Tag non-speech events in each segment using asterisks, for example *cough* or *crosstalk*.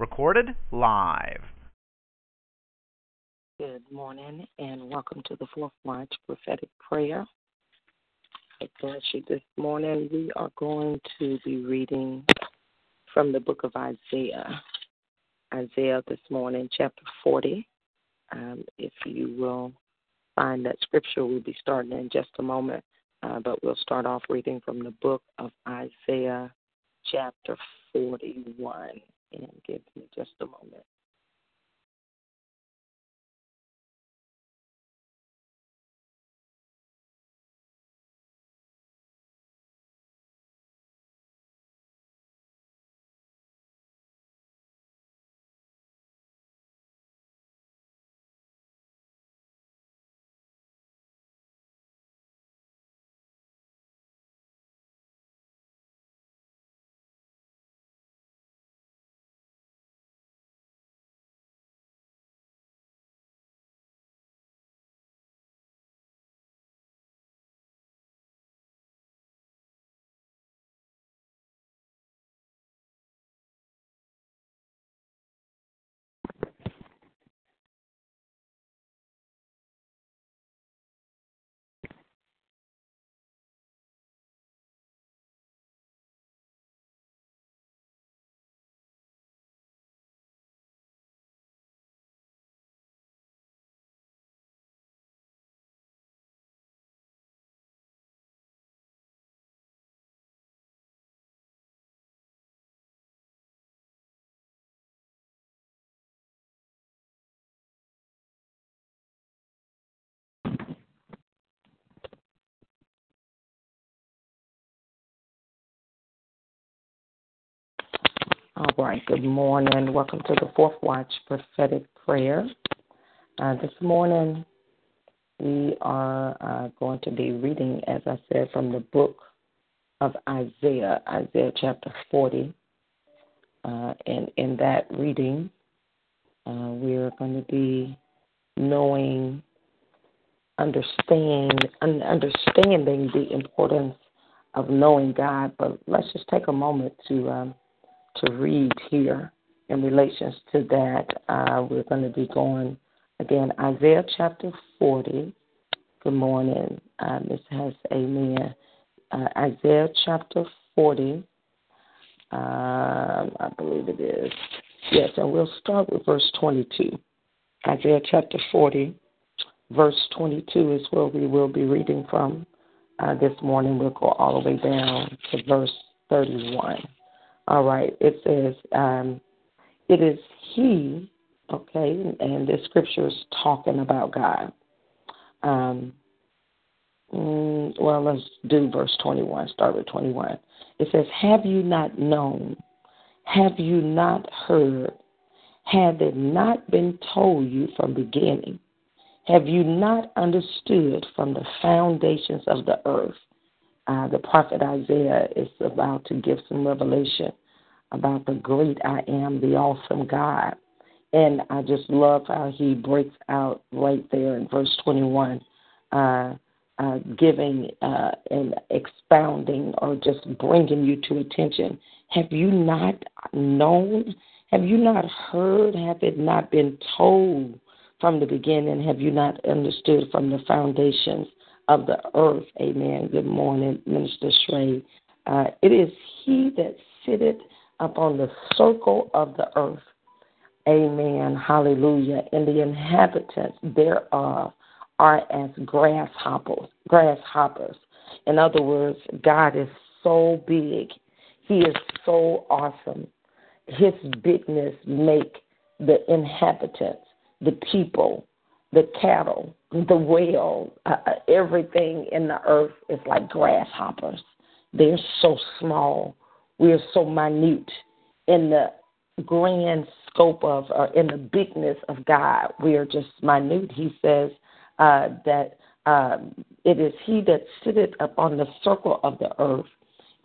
Recorded live. Good morning and welcome to the Fourth Watch Prophetic Prayer. I bless you this morning. We are going to be reading from the book of Isaiah. Isaiah this morning, chapter 40. Um, if you will find that scripture, we'll be starting in just a moment, uh, but we'll start off reading from the book of Isaiah, chapter 41. And give me just a moment. Right, good morning. Welcome to the Fourth Watch Prophetic Prayer. Uh, this morning, we are uh, going to be reading, as I said, from the book of Isaiah, Isaiah chapter 40. Uh, and in that reading, uh, we're going to be knowing, understand, understanding the importance of knowing God. But let's just take a moment to um, to read here in relations to that. Uh, we're going to be going again, Isaiah chapter 40. Good morning, uh, Ms. Hess. Amen. Uh, Isaiah chapter 40. Um, I believe it is. Yes, and we'll start with verse 22. Isaiah chapter 40, verse 22 is where we will be reading from uh, this morning. We'll go all the way down to verse 31. All right. It says, um, it is He, okay, and the scripture is talking about God. Um, mm, well, let's do verse 21, start with 21. It says, Have you not known? Have you not heard? Have it not been told you from beginning? Have you not understood from the foundations of the earth? Uh, the prophet Isaiah is about to give some revelation about the great I am, the awesome God. And I just love how he breaks out right there in verse 21, uh, uh, giving uh, and expounding or just bringing you to attention. Have you not known? Have you not heard? Have it not been told from the beginning? Have you not understood from the foundations of the earth? Amen. Good morning, Minister Shrey. Uh, it is He that sitteth upon the circle of the earth. Amen. Hallelujah. And the inhabitants thereof are as grasshoppers. Grasshoppers. In other words, God is so big. He is so awesome. His bigness make the inhabitants, the people, the cattle, the whale, uh, uh everything in the earth is like grasshoppers. They're so small. We are so minute in the grand scope of, or in the bigness of God. We are just minute. He says uh, that uh, it is He that sitteth upon the circle of the earth,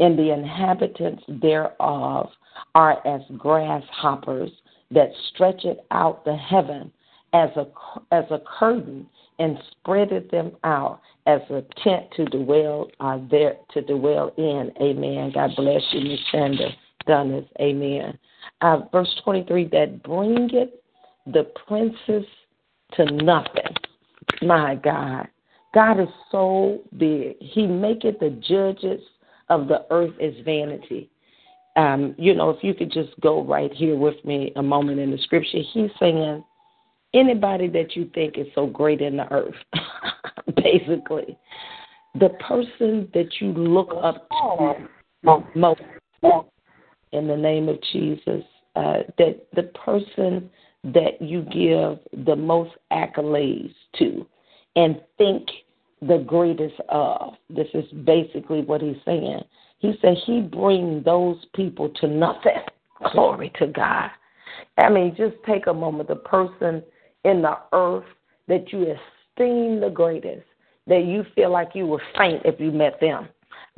and the inhabitants thereof are as grasshoppers that stretcheth out the heaven as a as a curtain and spreadeth them out as a tent to dwell uh, there to dwell in. Amen. God bless you, Miss Sandra Dunnis. Amen. Uh, verse 23 that bringeth the princes to nothing. My God. God is so big. He maketh the judges of the earth as vanity. Um, you know, if you could just go right here with me a moment in the scripture, he's saying, anybody that you think is so great in the earth, *laughs* basically, the person that you look up to most in the name of Jesus, uh, that the person that you give the most accolades to and think the greatest of. This is basically what he's saying. He said he bring those people to nothing. *laughs* Glory to God. I mean, just take a moment. The person in the earth that you esteem the greatest, that you feel like you would faint if you met them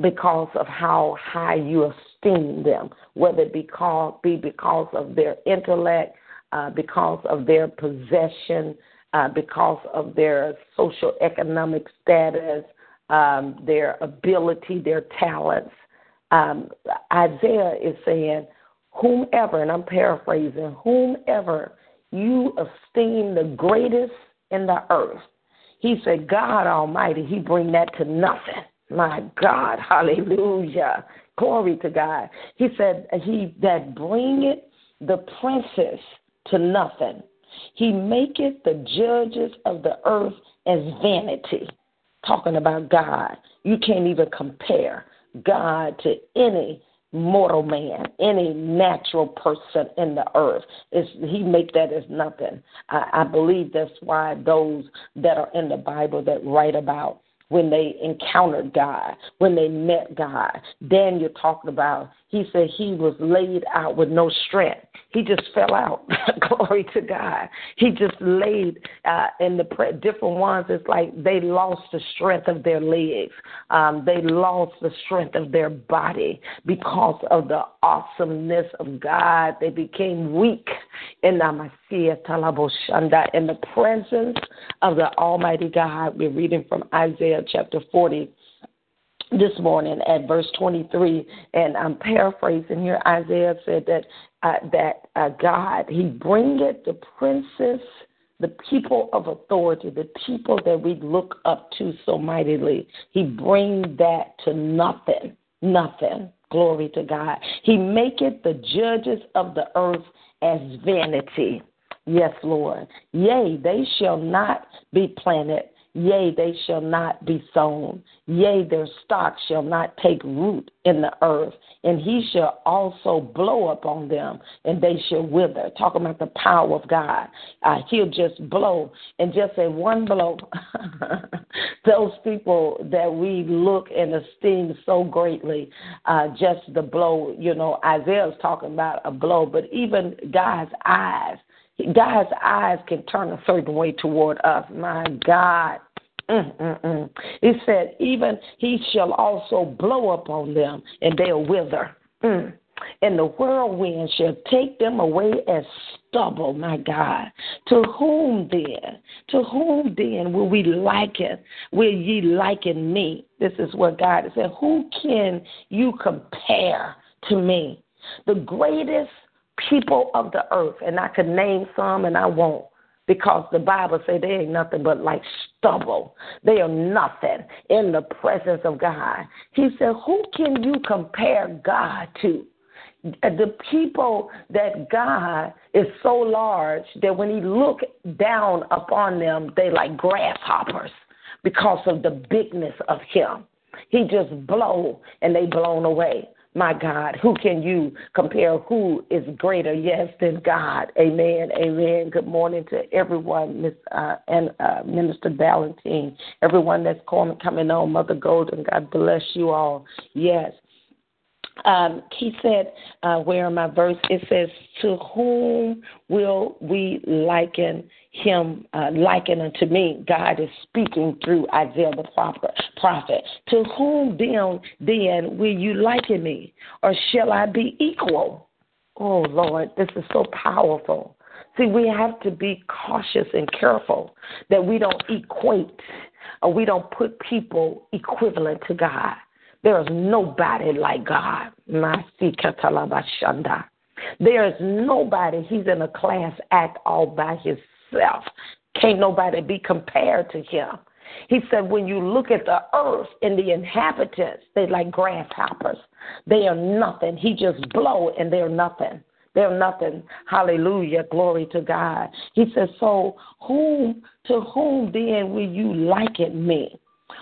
because of how high you esteem them, whether it be, called, be because of their intellect, uh, because of their possession, uh, because of their social economic status, um, their ability, their talents. Um, Isaiah is saying, whomever, and I'm paraphrasing, whomever you esteem the greatest in the earth, he said, God Almighty, He bring that to nothing. My God, *laughs* hallelujah. Glory to God. He said, He that bringeth the princess to nothing. He maketh the judges of the earth as vanity. Talking about God. You can't even compare God to any mortal man, any natural person in the earth. It's, he make that as nothing. I, I believe that's why those that are in the Bible that write about when they encountered God, when they met God. Daniel talked about, he said he was laid out with no strength. He just fell out. *laughs* Glory to God. He just laid uh, in the pre- different ones. It's like they lost the strength of their legs. Um, they lost the strength of their body because of the awesomeness of God. They became weak in the in the presence of the Almighty God. We're reading from Isaiah chapter 40 this morning at verse 23, and I'm paraphrasing here. Isaiah said that uh, that uh, God He bringeth the princes, the people of authority, the people that we look up to so mightily. He bring that to nothing, nothing. Glory to God. He maketh the judges of the earth as vanity. Yes, Lord. Yea, they shall not be planted Yea, they shall not be sown. Yea, their stock shall not take root in the earth. And he shall also blow upon them, and they shall wither. Talking about the power of God. Uh, he'll just blow, and just say one blow. *laughs* Those people that we look and esteem so greatly, uh, just the blow, you know, Isaiah's talking about a blow, but even God's eyes God's eyes can turn a certain way toward us. My God. Mm-mm-mm. It said, even he shall also blow upon them, and they'll wither. Mm. And the whirlwind shall take them away as stubble, my God. To whom then? To whom then will we liken? Will ye liken me? This is what God said. Who can you compare to me? The greatest people of the earth, and I could name some and I won't because the Bible say they ain't nothing but like stubble. They are nothing in the presence of God. He said, Who can you compare God to? Uh, the people that God is so large that when He look down upon them, they like grasshoppers because of the bigness of Him. He just blow and they blown away. My God, who can you compare? Who is greater, yes, than God? Amen. Amen. Good morning to everyone, Miss uh, and uh, Minister Valentine, everyone that's coming coming on, Mother Golden. God bless you all. Yes, um, he said, uh, where in my verse it says, "To whom will we liken him? Uh, liken unto me." God is speaking through Isaiah the prophet. To whom then, then will you liken me, or shall I be equal? Oh Lord, this is so powerful. See, we have to be cautious and careful that we don't equate or we don't put people equivalent to God. There is nobody like God. There is nobody. He's in a class act all by himself. Can't nobody be compared to him. He said, when you look at the earth and the inhabitants, they're like grasshoppers. They are nothing. He just blow and they're nothing. They're nothing. Hallelujah. Glory to God. He says, So whom to whom then will you liken me?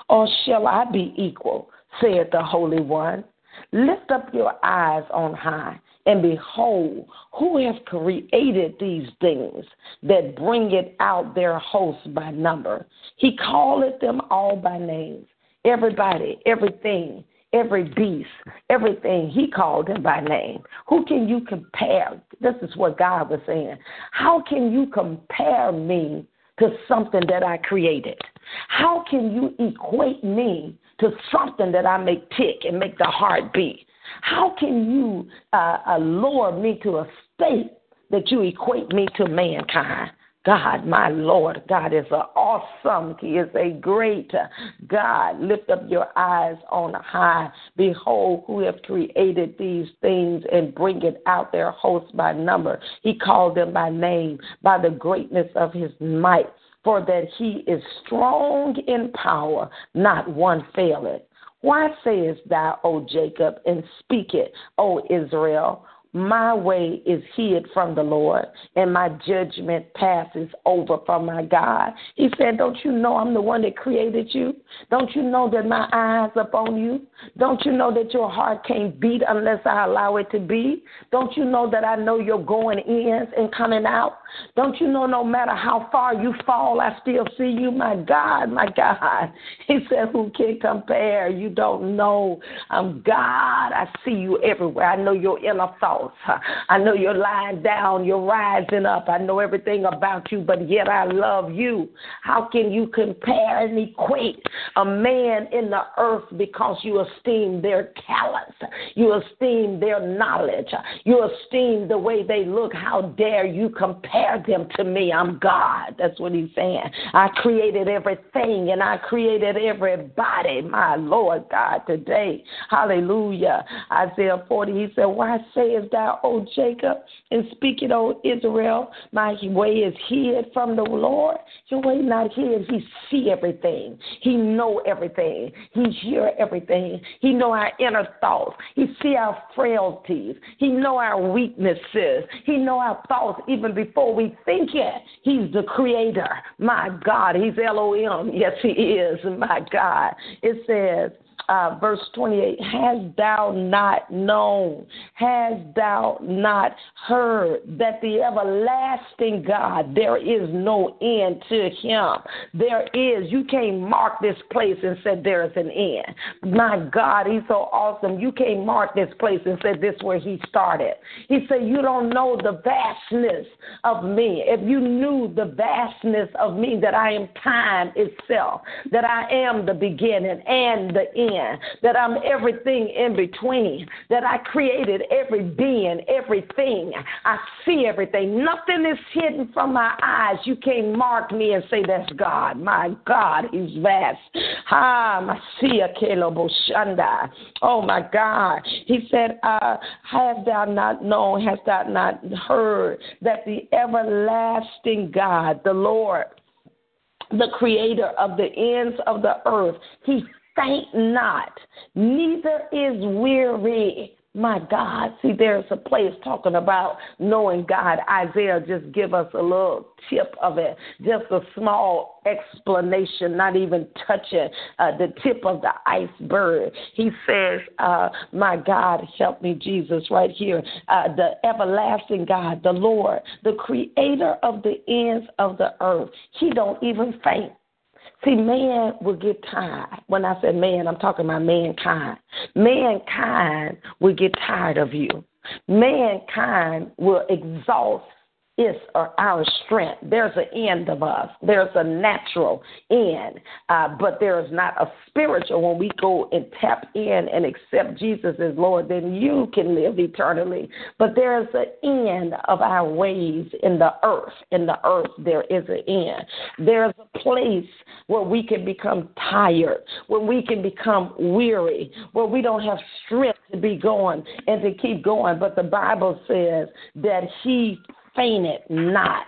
Or shall I be equal? Saith the Holy One. Lift up your eyes on high and behold who has created these things that bringeth out their hosts by number. He calleth them all by names. Everybody, everything, every beast, everything, he called them by name. Who can you compare? This is what God was saying. How can you compare me to something that I created? How can you equate me to something that I make tick and make the heart beat? How can you uh, uh, lower me to a state that you equate me to mankind? God, my Lord, God is an awesome. He is a great God. Lift up your eyes on high. Behold, who have created these things and bring it out their hosts by number. He called them by name, by the greatness of his might for that he is strong in power, not one faileth. Why sayest thou, O Jacob, and speak it, O Israel? My way is hid from the Lord, and my judgment passes over from my God. He said, Don't you know I'm the one that created you? Don't you know that my eyes are upon you? Don't you know that your heart can't beat unless I allow it to be? Don't you know that I know your going in and coming out? Don't you know no matter how far you fall, I still see you? My God, my God. *laughs* He said, Who can compare? You don't know. I'm God. I see you everywhere. I know your inner thoughts. I know you're lying down, you're rising up. I know everything about you, but yet I love you. How can you compare and equate a man in the earth because you esteem their talents, you esteem their knowledge, you esteem the way they look? How dare you compare them to me? I'm God. That's what he's saying. I created everything and I created everybody, my Lord God, today. Hallelujah. Isaiah 40, he said, Why sayest thou, O Jacob, and speak it, O Israel? My way is hid from the Lord. Your way not hid. He see everything. He know everything. He hear everything. He know our inner thoughts. He see our frailties. He know our weaknesses. He know our thoughts even before we think it. He's the creator. My God, he's Elohim. Yes, he is. My God. It says, uh, verse 28 Has thou not known, has thou not heard that the everlasting God, there is no end to him? There is. You can't mark this place and say there is an end. My God, he's so awesome. You can't mark this place and say this where he started. He said, You don't know the vastness of me. If you knew the vastness of me, that I am time itself, that I am the beginning and the end that I'm everything in between, that I created every being, everything. I see everything. Nothing is hidden from my eyes. You can't mark me and say that's God. My God, He's vast. Oh my God. He said, uh, Have thou not known, hast thou not heard that the everlasting God, the Lord, the creator of the ends of the earth, he faint not, neither is weary. My God, see, there's a place talking about knowing God. Isaiah just give us a little tip of it, just a small explanation, not even touching uh, the tip of the iceberg. He says, uh, "My God, help me, Jesus, right here. Uh, the everlasting God, the Lord, the Creator of the ends of the earth. He don't even faint." See, man will get tired. When I say man, I'm talking about mankind. Mankind will get tired of you. Mankind will exhaust is our strength. There's an end of us. There's a natural end, uh, but there is not a spiritual. When we go and tap in and accept Jesus as Lord, then you can live eternally. But there is an end of our ways in the earth. In the earth, there is an end. There's a place where we can become tired, where we can become weary, where we don't have strength to be going and to keep going. But the Bible says that He fainted not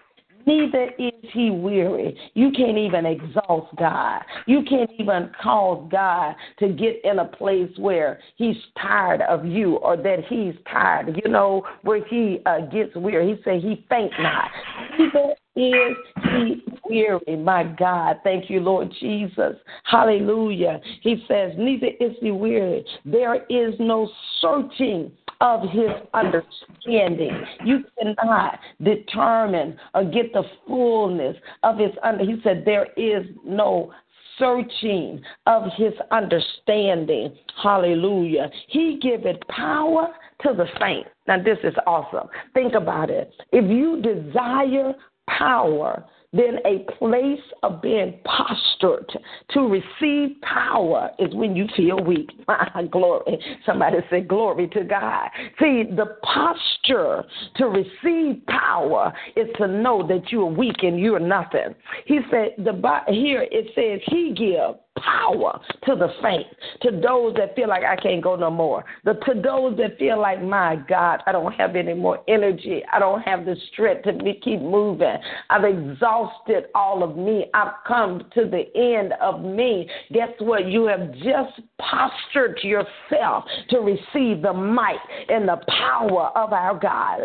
neither is he weary. You can't even exhaust God. You can't even cause God to get in a place where he's tired of you or that he's tired, you know, where he uh, gets weary. He said he faint not. Neither is he weary. My God, thank you, Lord Jesus. Hallelujah. He says, neither is he weary. There is no searching of his understanding. You cannot determine or get the fullness of his under. He said there is no searching of his understanding. Hallelujah. He giveth power to the faint. Now this is awesome. Think about it. If you desire power, then a place of being postured to receive power is when you feel weak. *laughs* glory. Somebody say, Glory to God. See, the posture to receive power is to know that you are weak and you're nothing. He said, the here it says, He give power to the faint, to those that feel like I can't go no more, the, to those that feel like, my God, I don't have any more energy. I don't have the strength to be, keep moving. I've exhausted all of me. I've come to the end of me. Guess what? You have just postured yourself to receive the might and the power of our God.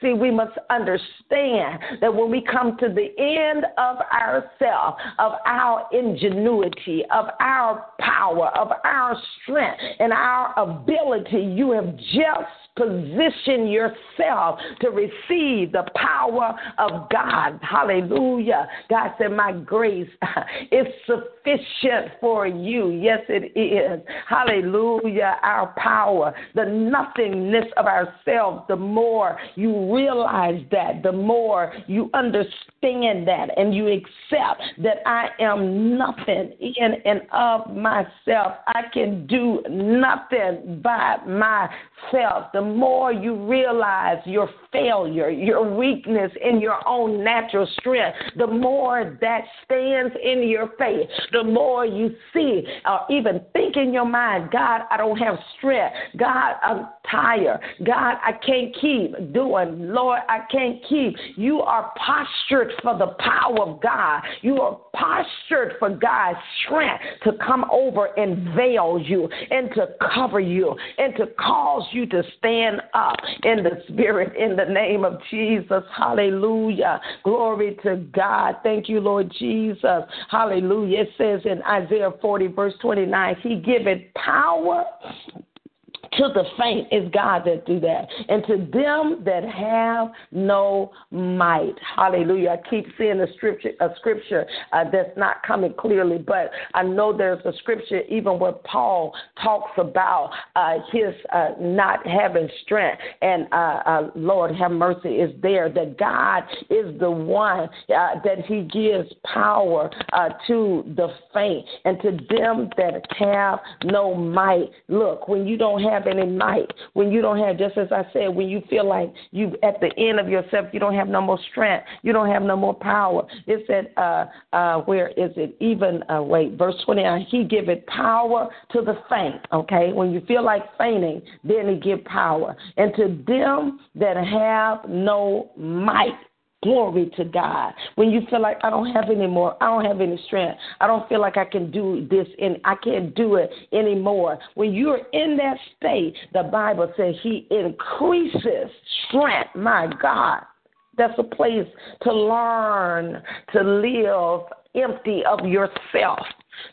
See, we must understand that when we come to the end of our ourselves, of our ingenuity, of our power, of our strength, and our ability. You have just position yourself to receive the power of God. Hallelujah. God said, My grace *laughs* is sufficient for you. Yes, it is. Hallelujah. Our power, the nothingness of ourselves, the more you realize that, the more you understand that, and you accept that I am nothing in and of myself. I can do nothing by myself. The more you realize your failure, your weakness in your own natural strength, the more that stands in your face, the more you see or even think in your mind, God, I don't have strength. God, I'm tired. God, I can't keep doing. Lord, I can't keep. You are postured for the power of God. You are postured for God's strength to come over and veil you and to cover you and to cause you to stand up in the spirit in the name of Jesus. Hallelujah. Glory to God. Thank you, Lord Jesus. Hallelujah. It says in Isaiah 40, verse 29, He giveth power to the faint is God that do that. And to them that have no might. Hallelujah. I keep seeing a scripture a scripture uh, that's not coming clearly, but I know there's a scripture even where Paul talks about uh, his uh, not having strength. And uh, uh, Lord have mercy is there that God is the one uh, that he gives power to the faint and to them that have no might. Look, when you don't have have any might, when you don't have, just as I said, when you feel like you at the end of yourself, you don't have no more strength, you don't have no more power. It said, uh, uh, where is it? Even uh, wait, verse twenty nine. He giveth power to the faint. Okay, when you feel like fainting, then he give power, and to them that have no might. Glory to God. When you feel like I don't have any more, I don't have any strength. I don't feel like I can do this and I can't do it anymore. When you're in that state, the Bible says he increases strength. My God. That's a place to learn to live empty of yourself,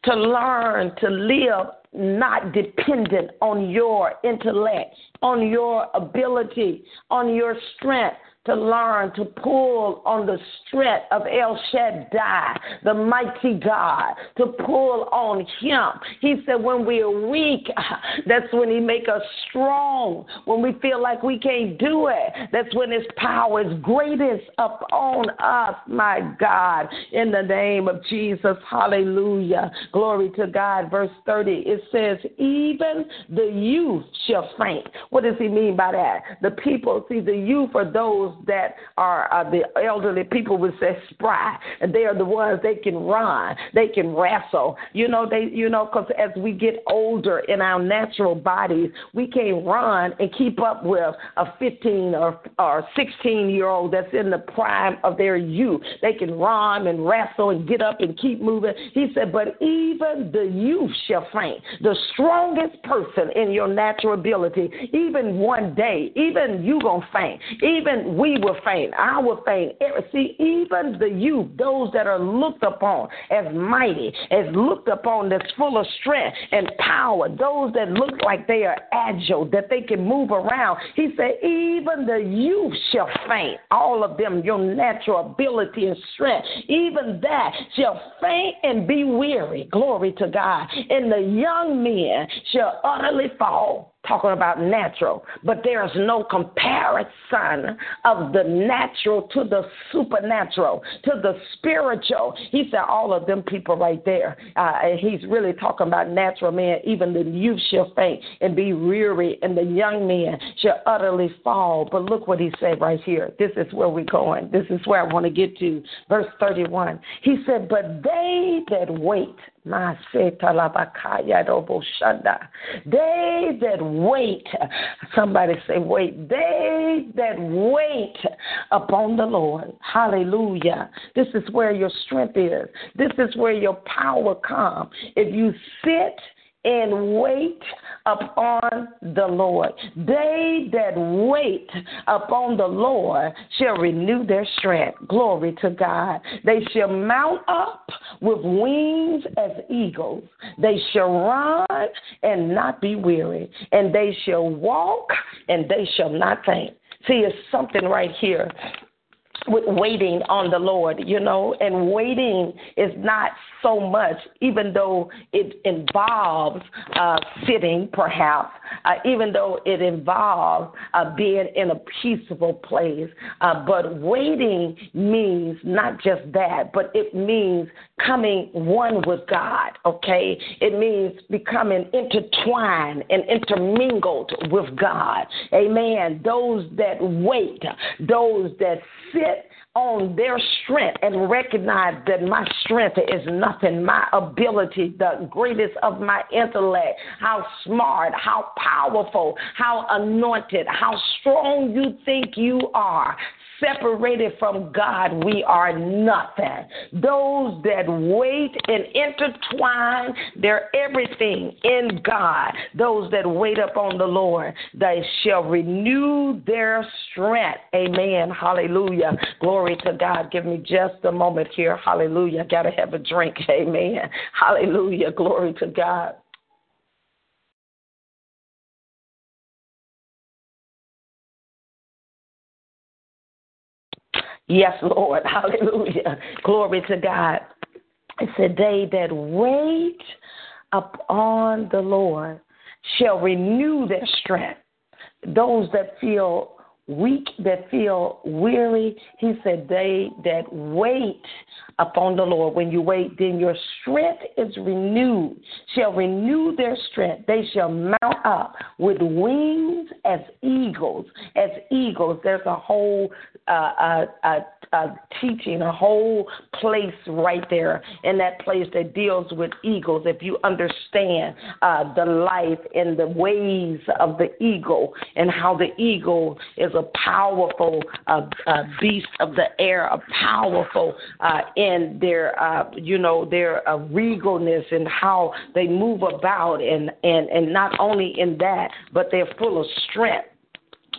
to learn to live not dependent on your intellect, on your ability, on your strength, to learn to pull on the strength of El Shaddai, the mighty God, to pull on Him. He said, when we are weak, *laughs* that's when He make us strong. When we feel like we can't do it, that's when His power is greatest upon us, my God. In the name of Jesus, hallelujah. Glory to God. Verse 30, it says, even the youth shall faint. What does He mean by that? The people, see, the youth are those that are uh, the elderly people would say spry, and they are the ones they can run, they can wrestle. You know, they, you know, because as we get older in our natural bodies, we can't run and keep up with a 15 or or 16 year old that's in the prime of their youth. They can run and wrestle and get up and keep moving. He said, but even the youth shall faint. The strongest person in your natural ability, even one day, even you gonna faint. Even we will faint. I will faint. See, even the youth, those that are looked upon as mighty, as looked upon that's full of strength and power, those that look like they are agile, that they can move around. He said, even the youth shall faint. All of them, your natural ability and strength, even that shall faint and be weary. Glory to God. And the young men shall utterly fall talking about natural, but there's no comparison of the natural to the supernatural, to the spiritual. He said all of them people right there. Uh, and he's really talking about natural men. Even the youth shall faint and be weary, and the young men shall utterly fall. But look what he said right here. This is where we're going. This is where I want to get to. Verse 31. He said, But they that wait, they that wait, somebody say, wait, they that wait upon the Lord. Hallelujah. This is where your strength is. This is where your power comes. If you sit and wait upon the Lord. They that wait upon the Lord shall renew their strength. Glory to God. They shall mount up with wings as eagles. They shall run and not be weary, and they shall walk and they shall not faint. See, it's something right here with waiting on the Lord, you know, and waiting is not so much, even though it involves uh, sitting, perhaps, uh, even though it involves uh, being in a peaceful place. Uh, but waiting means not just that, but it means coming one with God, okay? It means becoming intertwined and intermingled with God. Amen. Those that wait, those that sit on their strength and recognize that my strength is nothing, my ability, the greatest of my intellect, how smart, how powerful, how anointed, how strong you think you are separated from God, we are nothing. Those that wait and intertwine their everything in God, those that wait upon the Lord, they shall renew their strength. Amen. Hallelujah. Glory to God. Give me just a moment here. Hallelujah. Got to have a drink. *laughs* Amen. Hallelujah. Glory to God. Yes, Lord. *laughs* Hallelujah. Glory to God. It's a day that wait upon the Lord shall renew their strength. Those that feel weak, that feel weary, he said, They that wait upon the Lord. When you wait, then your strength is renewed, shall renew their strength. They shall mount up with wings as eagles. As eagles, there's a whole uh, uh, uh, teaching, a whole place right there in that place that deals with eagles. If you understand uh, the life and the ways of the eagle and how the eagle is a powerful uh, uh, beast of the air, a powerful in their, uh, you know, their uh, regalness and how they move about, and and and not only in that, but they're full of strength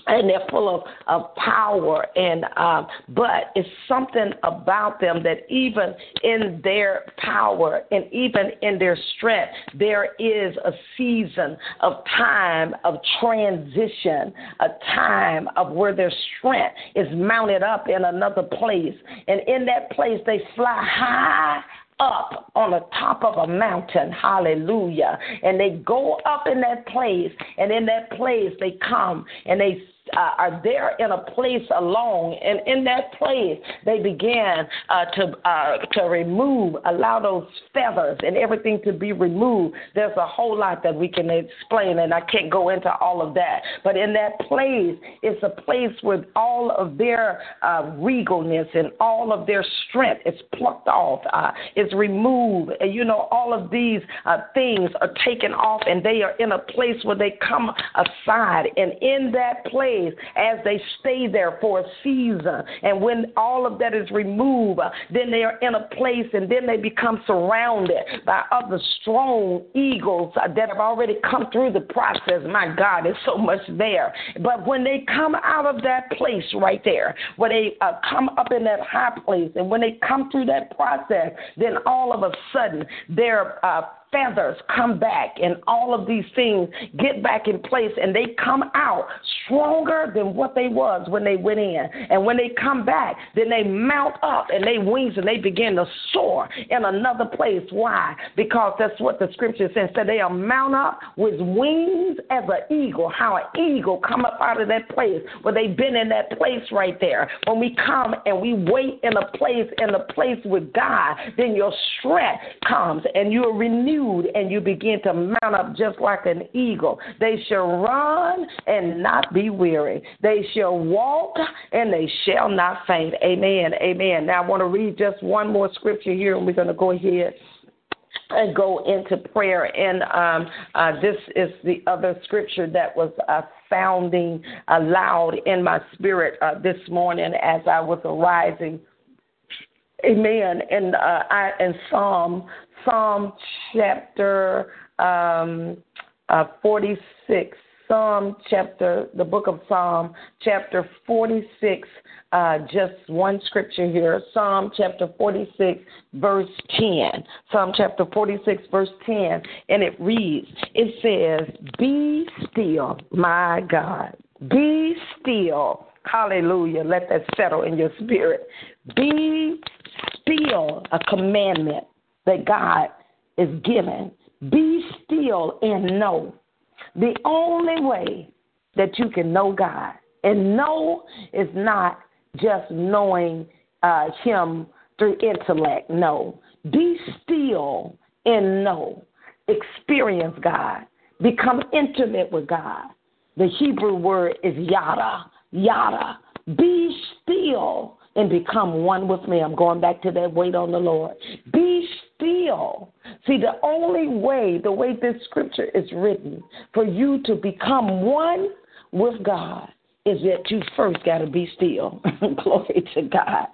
and they're full of, of power and um, but it's something about them that even in their power and even in their strength there is a season of time of transition a time of where their strength is mounted up in another place and in that place they fly high up on the top of a mountain. Hallelujah. And they go up in that place, and in that place they come and they uh, are there in a place alone, and in that place they began uh, to uh, to remove, allow those feathers and everything to be removed. There's a whole lot that we can explain, and I can't go into all of that. But in that place, it's a place where all of their uh, regalness and all of their strength is plucked off, uh, is removed, and you know all of these uh, things are taken off, and they are in a place where they come aside, and in that place as they stay there for a season. And when all of that is removed, then they are in a place and then they become surrounded by other strong eagles that have already come through the process. My God, there's so much there. But when they come out of that place right there, where they uh, come up in that high place, and when they come through that process, then all of a sudden they're uh, feathers come back and all of these things get back in place and they come out stronger than what they was when they went in. And when they come back, then they mount up and they wings and they begin to soar in another place. Why? Because that's what the scripture says. That they are mount up with wings as an eagle. How an eagle come up out of that place where they've been in that place right there. When we come and we wait in a place in a place with God, then your strength comes and you are renewed renewed and you begin to mount up just like an eagle. They shall run and not be weary. They shall walk and they shall not faint. Amen. Amen. Now I want to read just one more scripture here and we're going to go ahead and go into prayer. And um, uh, this is the other scripture that was uh, sounding aloud in my spirit uh, this morning as I was arising. Amen. And uh, I in Psalm Psalm chapter um, uh, 46. Psalm chapter, the book of Psalm, chapter 46, uh, just one scripture here. Psalm chapter 46, verse 10. Psalm chapter 46, verse 10. And it reads, it says, Be still, my God. Be still. Hallelujah. Let that settle in your spirit. Be still, a commandment that God is giving. Be still and know. The only way that you can know God, and know is not just knowing uh, Him through intellect. No. Be still and know. Experience God. Become intimate with God. The Hebrew word is yada. Yada. Be still and become one with me. I'm going back to that wait on the Lord. Be still. See, the only way, the way this scripture is written, for you to become one with God is that you first got to be still. *laughs* Glory to God.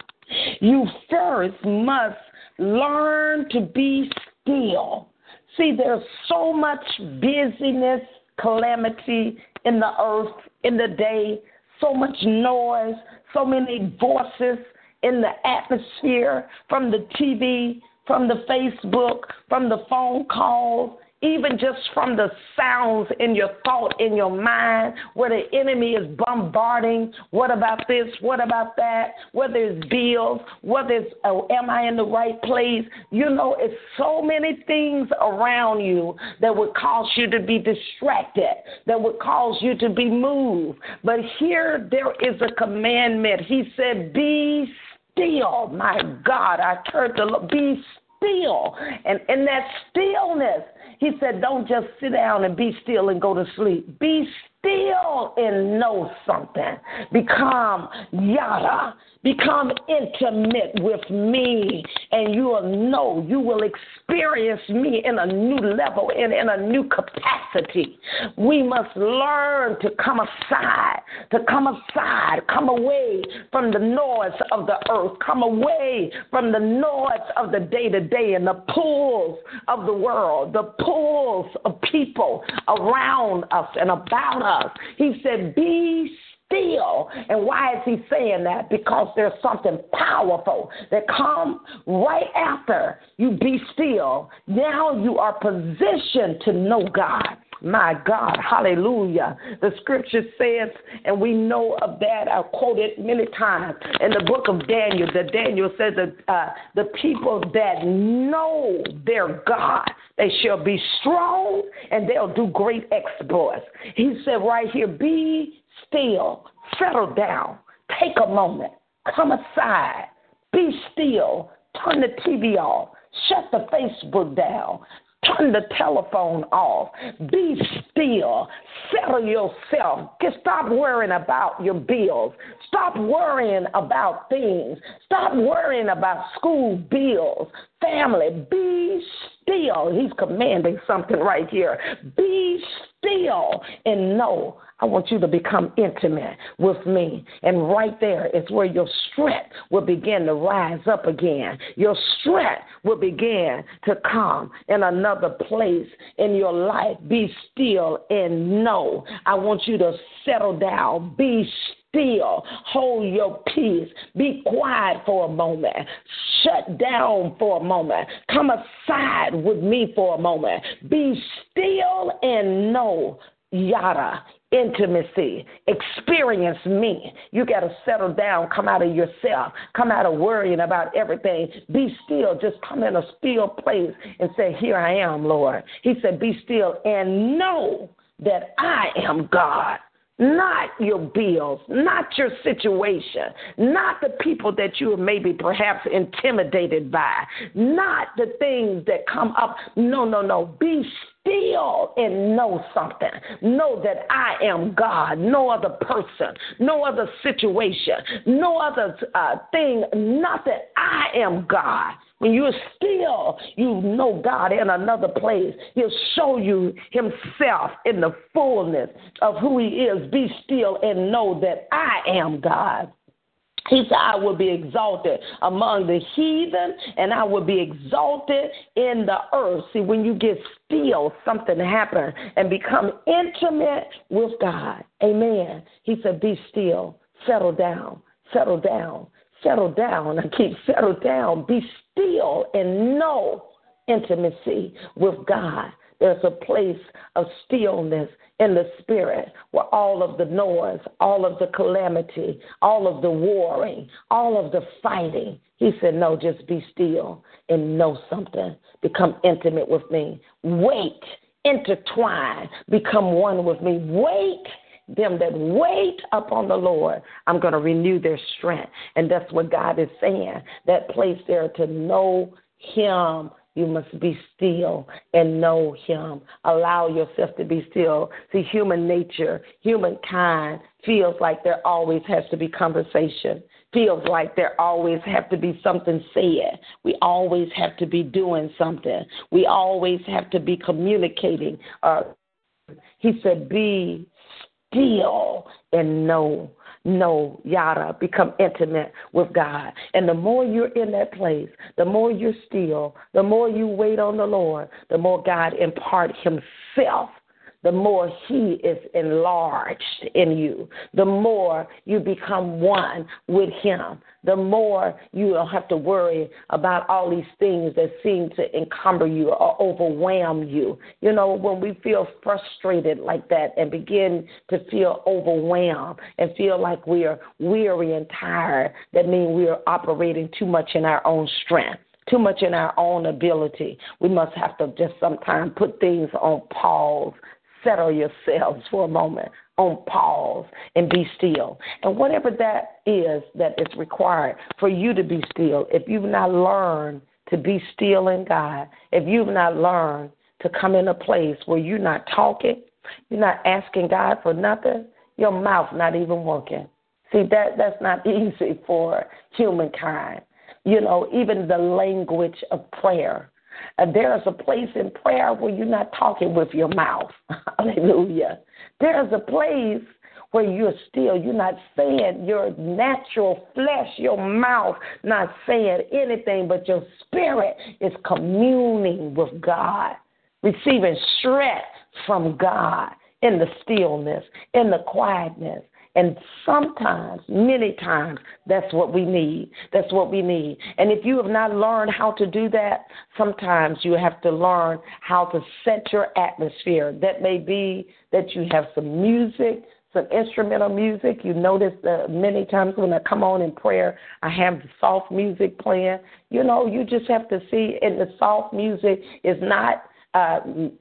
You first must learn to be still. See, there's so much busyness, calamity in the earth, in the day, so much noise, so many voices in the atmosphere from the TV, from the Facebook, from the phone calls, even just from the sounds in your thought, in your mind, where the enemy is bombarding. What about this? What about that? Whether it's bills, whether it's, oh, am I in the right place? You know, it's so many things around you that would cause you to be distracted, that would cause you to be moved. But here there is a commandment. He said, Be still. My God, I heard the be still. And in that stillness, he said, don't just sit down and be still and go to sleep. Be still and know something. Become yada. Become intimate with me, and you will know, you will experience me in a new level and in a new capacity. We must learn to come aside, to come aside, come away from the noise of the earth, come away from the noise of the day to day and the pulls of the world, the pulls of people around us and about us. He said, Be still. And why is he saying that? Because there's something powerful that comes right after you be still. Now you are positioned to know God. My God, hallelujah. The scripture says, and we know of that, I've quoted many times in the book of Daniel, that Daniel says that uh, the people that know their God, they shall be strong and they'll do great exploits. He said right here, be still, settle down, take a moment, come aside, be still, turn the TV off, shut the Facebook down, Turn the telephone off. Be still. Settle yourself. Just stop worrying about your bills. Stop worrying about things. Stop worrying about school bills. Family, be still. He's commanding something right here. Be still and know I want you to become intimate with me. And right there is where your strength will begin to rise up again. Your strength will begin to come in another place in your life. Be still and know. I want you to settle down. Be still. Hold your peace. Be quiet for a moment. Shut down for a moment. Come aside with me for a moment. Be still and know yada intimacy, experience me. You got to settle down, come out of yourself, come out of worrying about everything. Be still, just come in a still place and say, Here I am, Lord. He said, Be still and know that I am God not your bills, not your situation, not the people that you are maybe perhaps intimidated by, not the things that come up. No, no, no. Be still and know something. Know that I am God, no other person, no other situation, no other uh, thing, nothing. I am God. When you're still, you know God in another place. He'll show you Himself in the fullness of who He is. Be still and know that I am God. He said, I will be exalted among the heathen and I will be exalted in the earth. See, when you get still, something happens and become intimate with God. Amen. He said, Be still, settle down, settle down, settle down. I keep settle down, be still and know intimacy with God. There's a place of stillness in the spirit where all of the noise, all of the calamity, all of the warring, all of the fighting, he said, No, just be still and know something. Become intimate with me. Wait, intertwine, become one with me. Wait them that wait upon the Lord, I'm going to renew their strength. And that's what God is saying. That place there to know Him you must be still and know Him. Allow yourself to be still. See, human nature, humankind feels like there always has to be conversation, feels like there always have to be something said. We always have to be doing something. We always have to be communicating. Uh, he said, Be still and know know, yada, become intimate with God. And the more you're in that place, the more you're still, the more you wait on the Lord, the more God impart Himself the more He is enlarged in you, the more you become one with Him, the more you don't have to worry about all these things that seem to encumber you or overwhelm you. You know, when we feel frustrated like that and begin to feel overwhelmed and feel like we are weary and tired, that means we are operating too much in our own strength too much in our own ability. We must have to just sometimes put things on pause settle yourselves for a moment on pause and be still. And whatever that is that is required for you to be still, if you've not learned to be still in God, if you've not learned to come in a place where you're not talking, you're not asking God for nothing, your mouth not even working. See that that's not *laughs* easy for humankind. You know, even the language of prayer there is a place in prayer where you're not talking with your mouth. *laughs* Hallelujah. There is a place where you're still, you're not saying your natural flesh, your mouth, not saying anything, but your spirit is communing with God, receiving strength from God in the stillness, in the quietness, And sometimes, many times, that's what we need. That's what we need. And if you have not learned how to do that, sometimes you have to learn how to set your atmosphere. That may be that you have some music, some instrumental music. You notice that many times when I come on in prayer, I have the soft music playing. You know, you just have to see, and the soft music is not uh,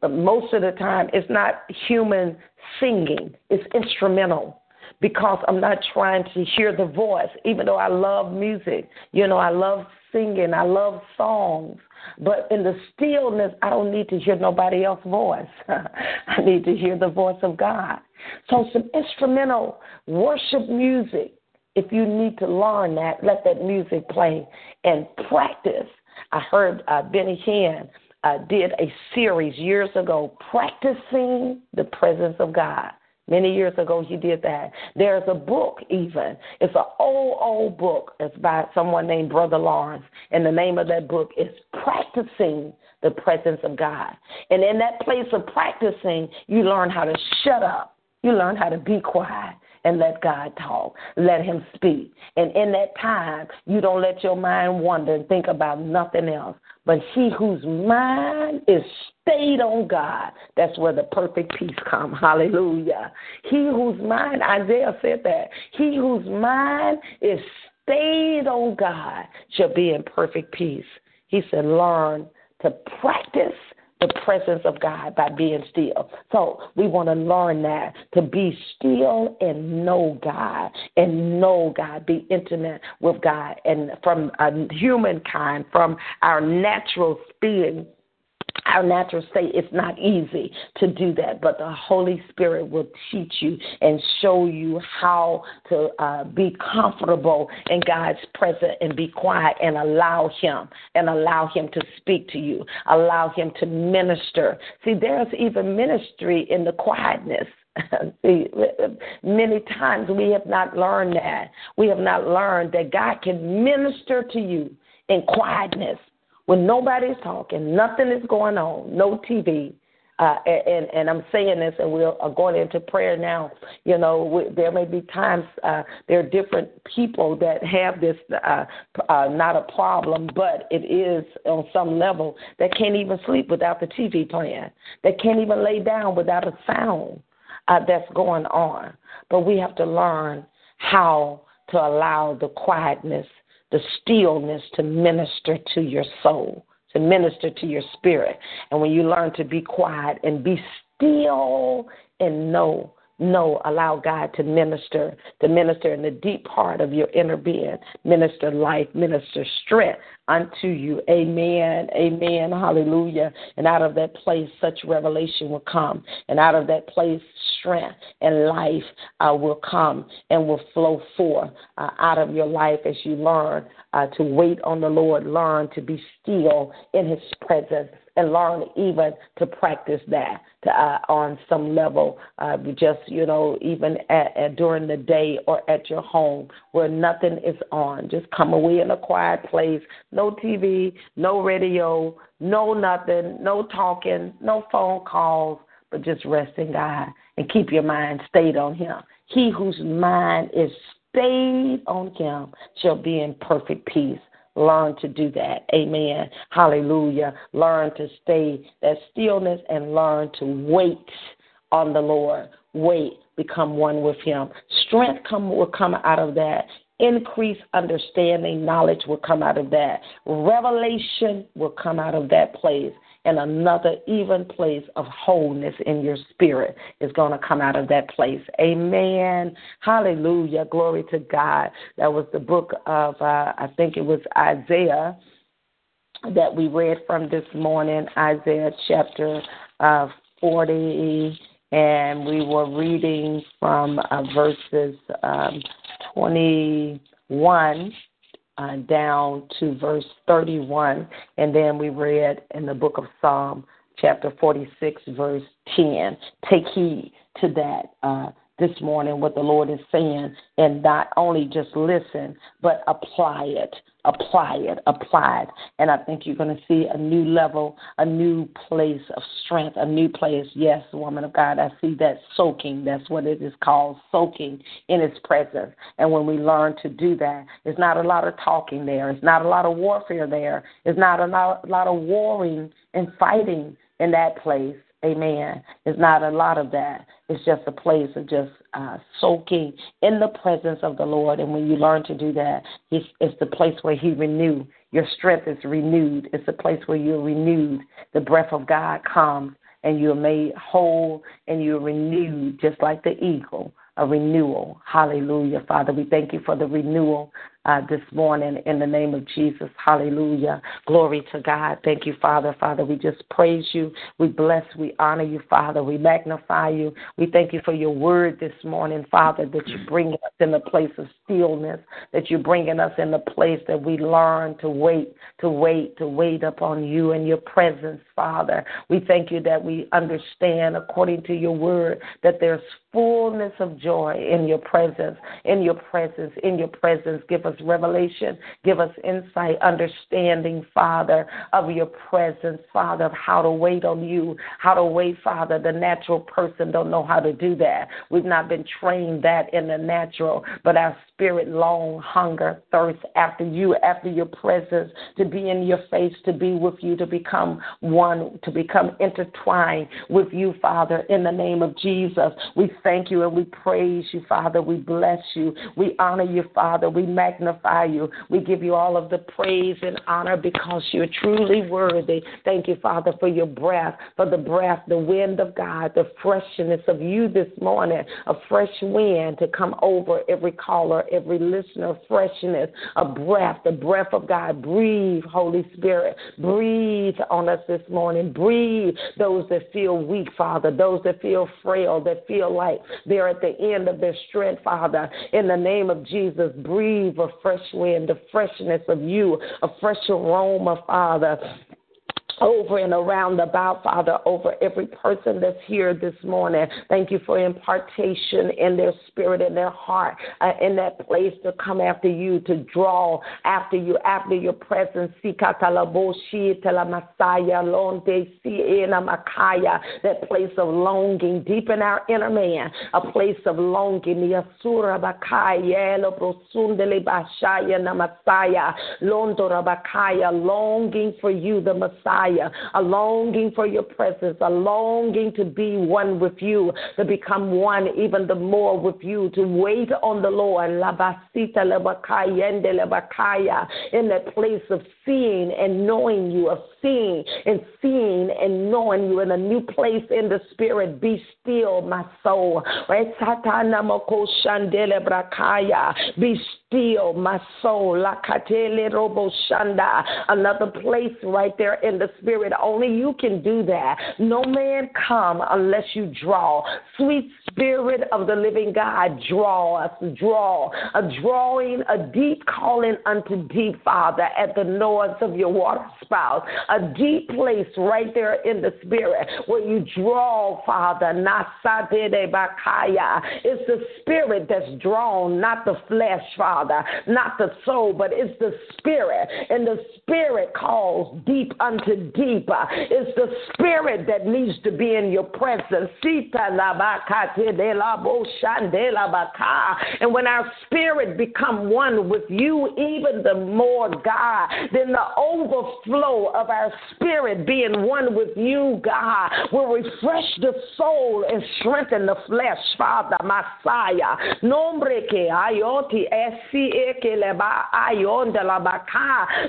most of the time it's not human singing it's instrumental because i'm not trying to hear the voice even though i love music you know i love singing i love songs but in the stillness i don't need to hear nobody else's voice. *laughs* I need to hear the voice of god. So some instrumental worship music if you need to learn that let that music play and practice. I heard uh, benny hinn uh, did a series years ago, practicing the presence of God. Many years ago, he did that. There's a book, even. It's an old, old book. It's by someone named Brother Lawrence. And the name of that book is Practicing the Presence of God. And in that place of practicing, you learn how to shut up, you learn how to be quiet and let God talk. Let Him speak. And in that time, you don't let your mind wander and think about nothing else. But he whose mind is stayed on God, that's where the perfect peace comes. Hallelujah. He whose mind, Isaiah said that, he whose mind is stayed on God shall be in perfect peace. He said, learn to practice the presence of God by being still. So we want to learn that to be still and know God and know God, be intimate with God. And from humankind, from our natural being, our natural state, it's not easy to do that, but the Holy Spirit will teach you and show you how to uh, be comfortable in God's presence and be quiet and allow Him and allow Him to speak to you, allow Him to minister. See, there's even ministry in the quietness. *laughs* See, many times we have not learned that. We have not learned that God can minister to you in quietness when nobody's talking, nothing is going on, no TV. Uh, and and I'm saying this, and we're going into prayer now. You know, we, there may be times uh, there are different people that have this uh, uh, not a problem, but it is on some level that can't even sleep without the TV playing. That can't even lay down without a sound uh, that's going on. But we have to learn how to allow the quietness the stillness to minister to your soul, to minister to your spirit. And when you learn to be quiet and be still and know no, allow God to minister, to minister in the deep part of your inner being, minister life, minister strength unto you. Amen. Amen. Hallelujah. And out of that place, such revelation will come. And out of that place, strength and life uh, will come and will flow forth uh, out of your life as you learn uh, to wait on the Lord, learn to be still in His presence and learn even to practice that to, uh, on some level, uh, just you know, even at, at during the day or at your home where nothing is on. Just come away in a quiet place, no TV, no radio, no nothing, no talking, no phone calls, but just rest in God and keep your mind stayed on Him. He whose mind is stayed on Him shall be in perfect peace. Learn to do that. Amen. Hallelujah. Learn to stay that stillness and learn to wait on the Lord. Wait, become one with Him. Strength come will come out of that. Increased understanding, knowledge will come out of that. Revelation will come out of that place and another even place of wholeness in your spirit is going to come out of that place. Amen. Hallelujah. Glory to God. That was the book of, uh, I think it was Isaiah that we read from this morning, Isaiah chapter uh, 40. And we were reading from uh, verses um, 21 uh, down to verse 31, and then we read in the book of Psalm, chapter 46, verse 10. Take heed to that uh, this morning, what the Lord is saying, and not only just listen, but apply it. Apply it, apply it. And I think you're going to see a new level, a new place of strength, a new place. Yes, woman of God, I see that soaking. That's what it is called, soaking in His presence. And when we learn to do that, it's not a lot of talking there. It's not a lot of warfare there. It's not a lot, a lot of warring and fighting in that place. Amen. It's not a lot of that. It's just a place of just uh, soaking in the presence of the Lord. And when you learn to do that, it's, it's the place where He renew. Your strength is renewed. It's the place where you're renewed. The breath of God comes and you're made whole and you're renewed just like the eagle a renewal. Hallelujah. Father, we thank you for the renewal uh, this morning in the name of Jesus. Hallelujah. Glory to God. Thank you, Father. Father, we just praise you. We bless, we honor you, Father. We magnify you. We thank you for your word this morning, Father, that you bring us in the place of stillness, that you're bringing us in the place that we learn to wait, to wait, to wait upon you and your presence, Father. We thank you that we understand, according to your word, that there's fullness of joy in your presence, in your presence, in your presence. Give us revelation, give us insight, understanding, Father, of your presence, Father, of how to wait on you, how to wait, Father. The natural person don't know how to do that. We've not been trained that in the natural, but our spirit long hunger, thirst after you, after your presence, to be in your face, to be with you, to become one, to become intertwined with you, Father, in the name of Jesus. We thank you and we praise you, Father. We bless you. We honor you, Father. We magnify you. We give you all of the praise and honor because you're truly worthy. Thank you, Father, for your breath, for the breath, the wind of God, the freshness of you this morning, a fresh wind to come over every caller, every listener, freshness, a breath, the breath of God. Breathe, Holy Spirit. Breathe on us this morning. Breathe those that feel weak, Father, those that feel frail, that feel like they're at the end of their strength, Father. In the name of Jesus, breathe a fresh wind, the freshness of you, a fresh aroma, Father over and around about, Father, over every person that's here this morning. Thank you for impartation in their spirit, in their heart, uh, in that place to come after you, to draw after you, after your presence. That place of longing deep in our inner man, a place of longing. Longing for you, the Messiah. Messiah, a longing for your presence, a longing to be one with you, to become one even the more with you, to wait on the Lord, in that place of seeing and knowing you, of seeing and seeing and knowing you in a new place in the spirit. Be still, my soul. Be still, my soul. Another place right there in the spirit. Only you can do that. No man come unless you draw. Sweet spirit of the living God, draw us, draw. A drawing, a deep calling unto deep, Father, at the noise of your water spout. A deep place right there in the spirit where you draw, Father. It's the spirit that's drawn, not the flesh, Father, not the soul, but it's the spirit. And the spirit calls deep unto deeper. It's the spirit that needs to be in your presence. And when our spirit become one with you, even the more God, then the overflow of our spirit being one with you, God, will refresh the soul and strengthen the flesh, Father, Messiah. Nombre que ayoti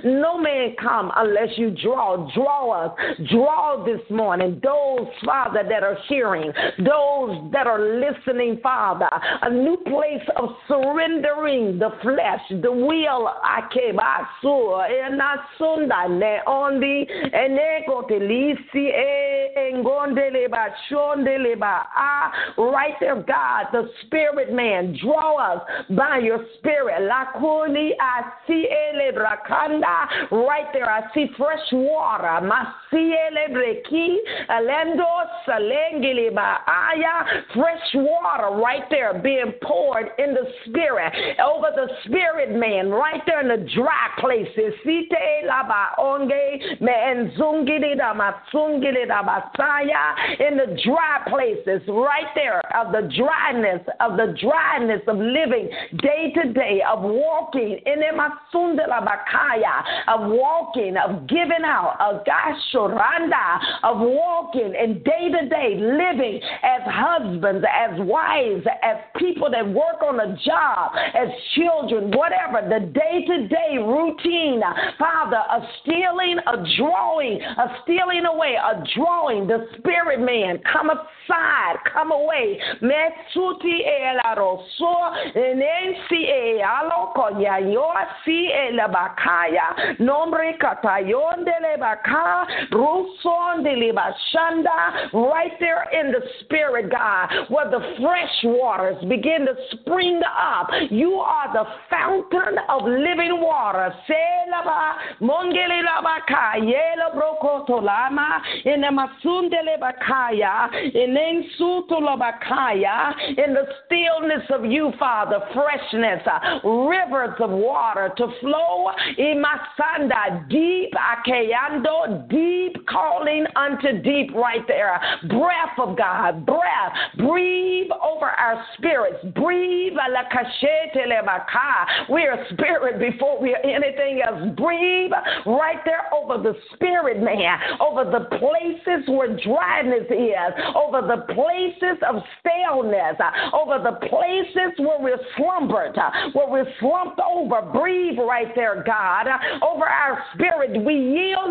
no man come unless you draw. Draw draw us. Draw this morning those, Father, that are hearing, those that are listening, Father. A new place of surrendering the flesh, the will. I came, I saw, and I sunda ne ondi eneko telisi engondele ba shondele ba. Ah, right there, God, the spirit man, draw us by your spirit. Right there, I see fresh water water. Masiele breki alendo salengili aya. Fresh water right there being poured in the spirit over the spirit man right there in the dry places. Site laba onge me enzungili da masungili basaya in the dry places right there of the dryness of the dryness of living day to day of walking in bakaya of walking of giving out of gashoranda of walking and day to day living as husbands as wives as people that work on a job as children whatever the day to day routine. Father a stealing a drawing a stealing away a drawing the spirit man. Come aside come away. Nombre right there in the spirit God where the fresh waters begin to spring up. You are the fountain of living water. In the stillness of you, Father, freshness, uh, rivers of water to flow. Imasanda, deep, akeyando, deep calling unto deep right there. Breath of God, breath. Breathe over our spirits. Breathe. We are spirit before we are anything else. Breathe right there over the spirit, man, over the places where dryness is, over the places of staleness, over the places where we're slumbered, where we're slumped over. Breathe right there, God, over our spirit. We yield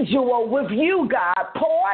with you, God. Pour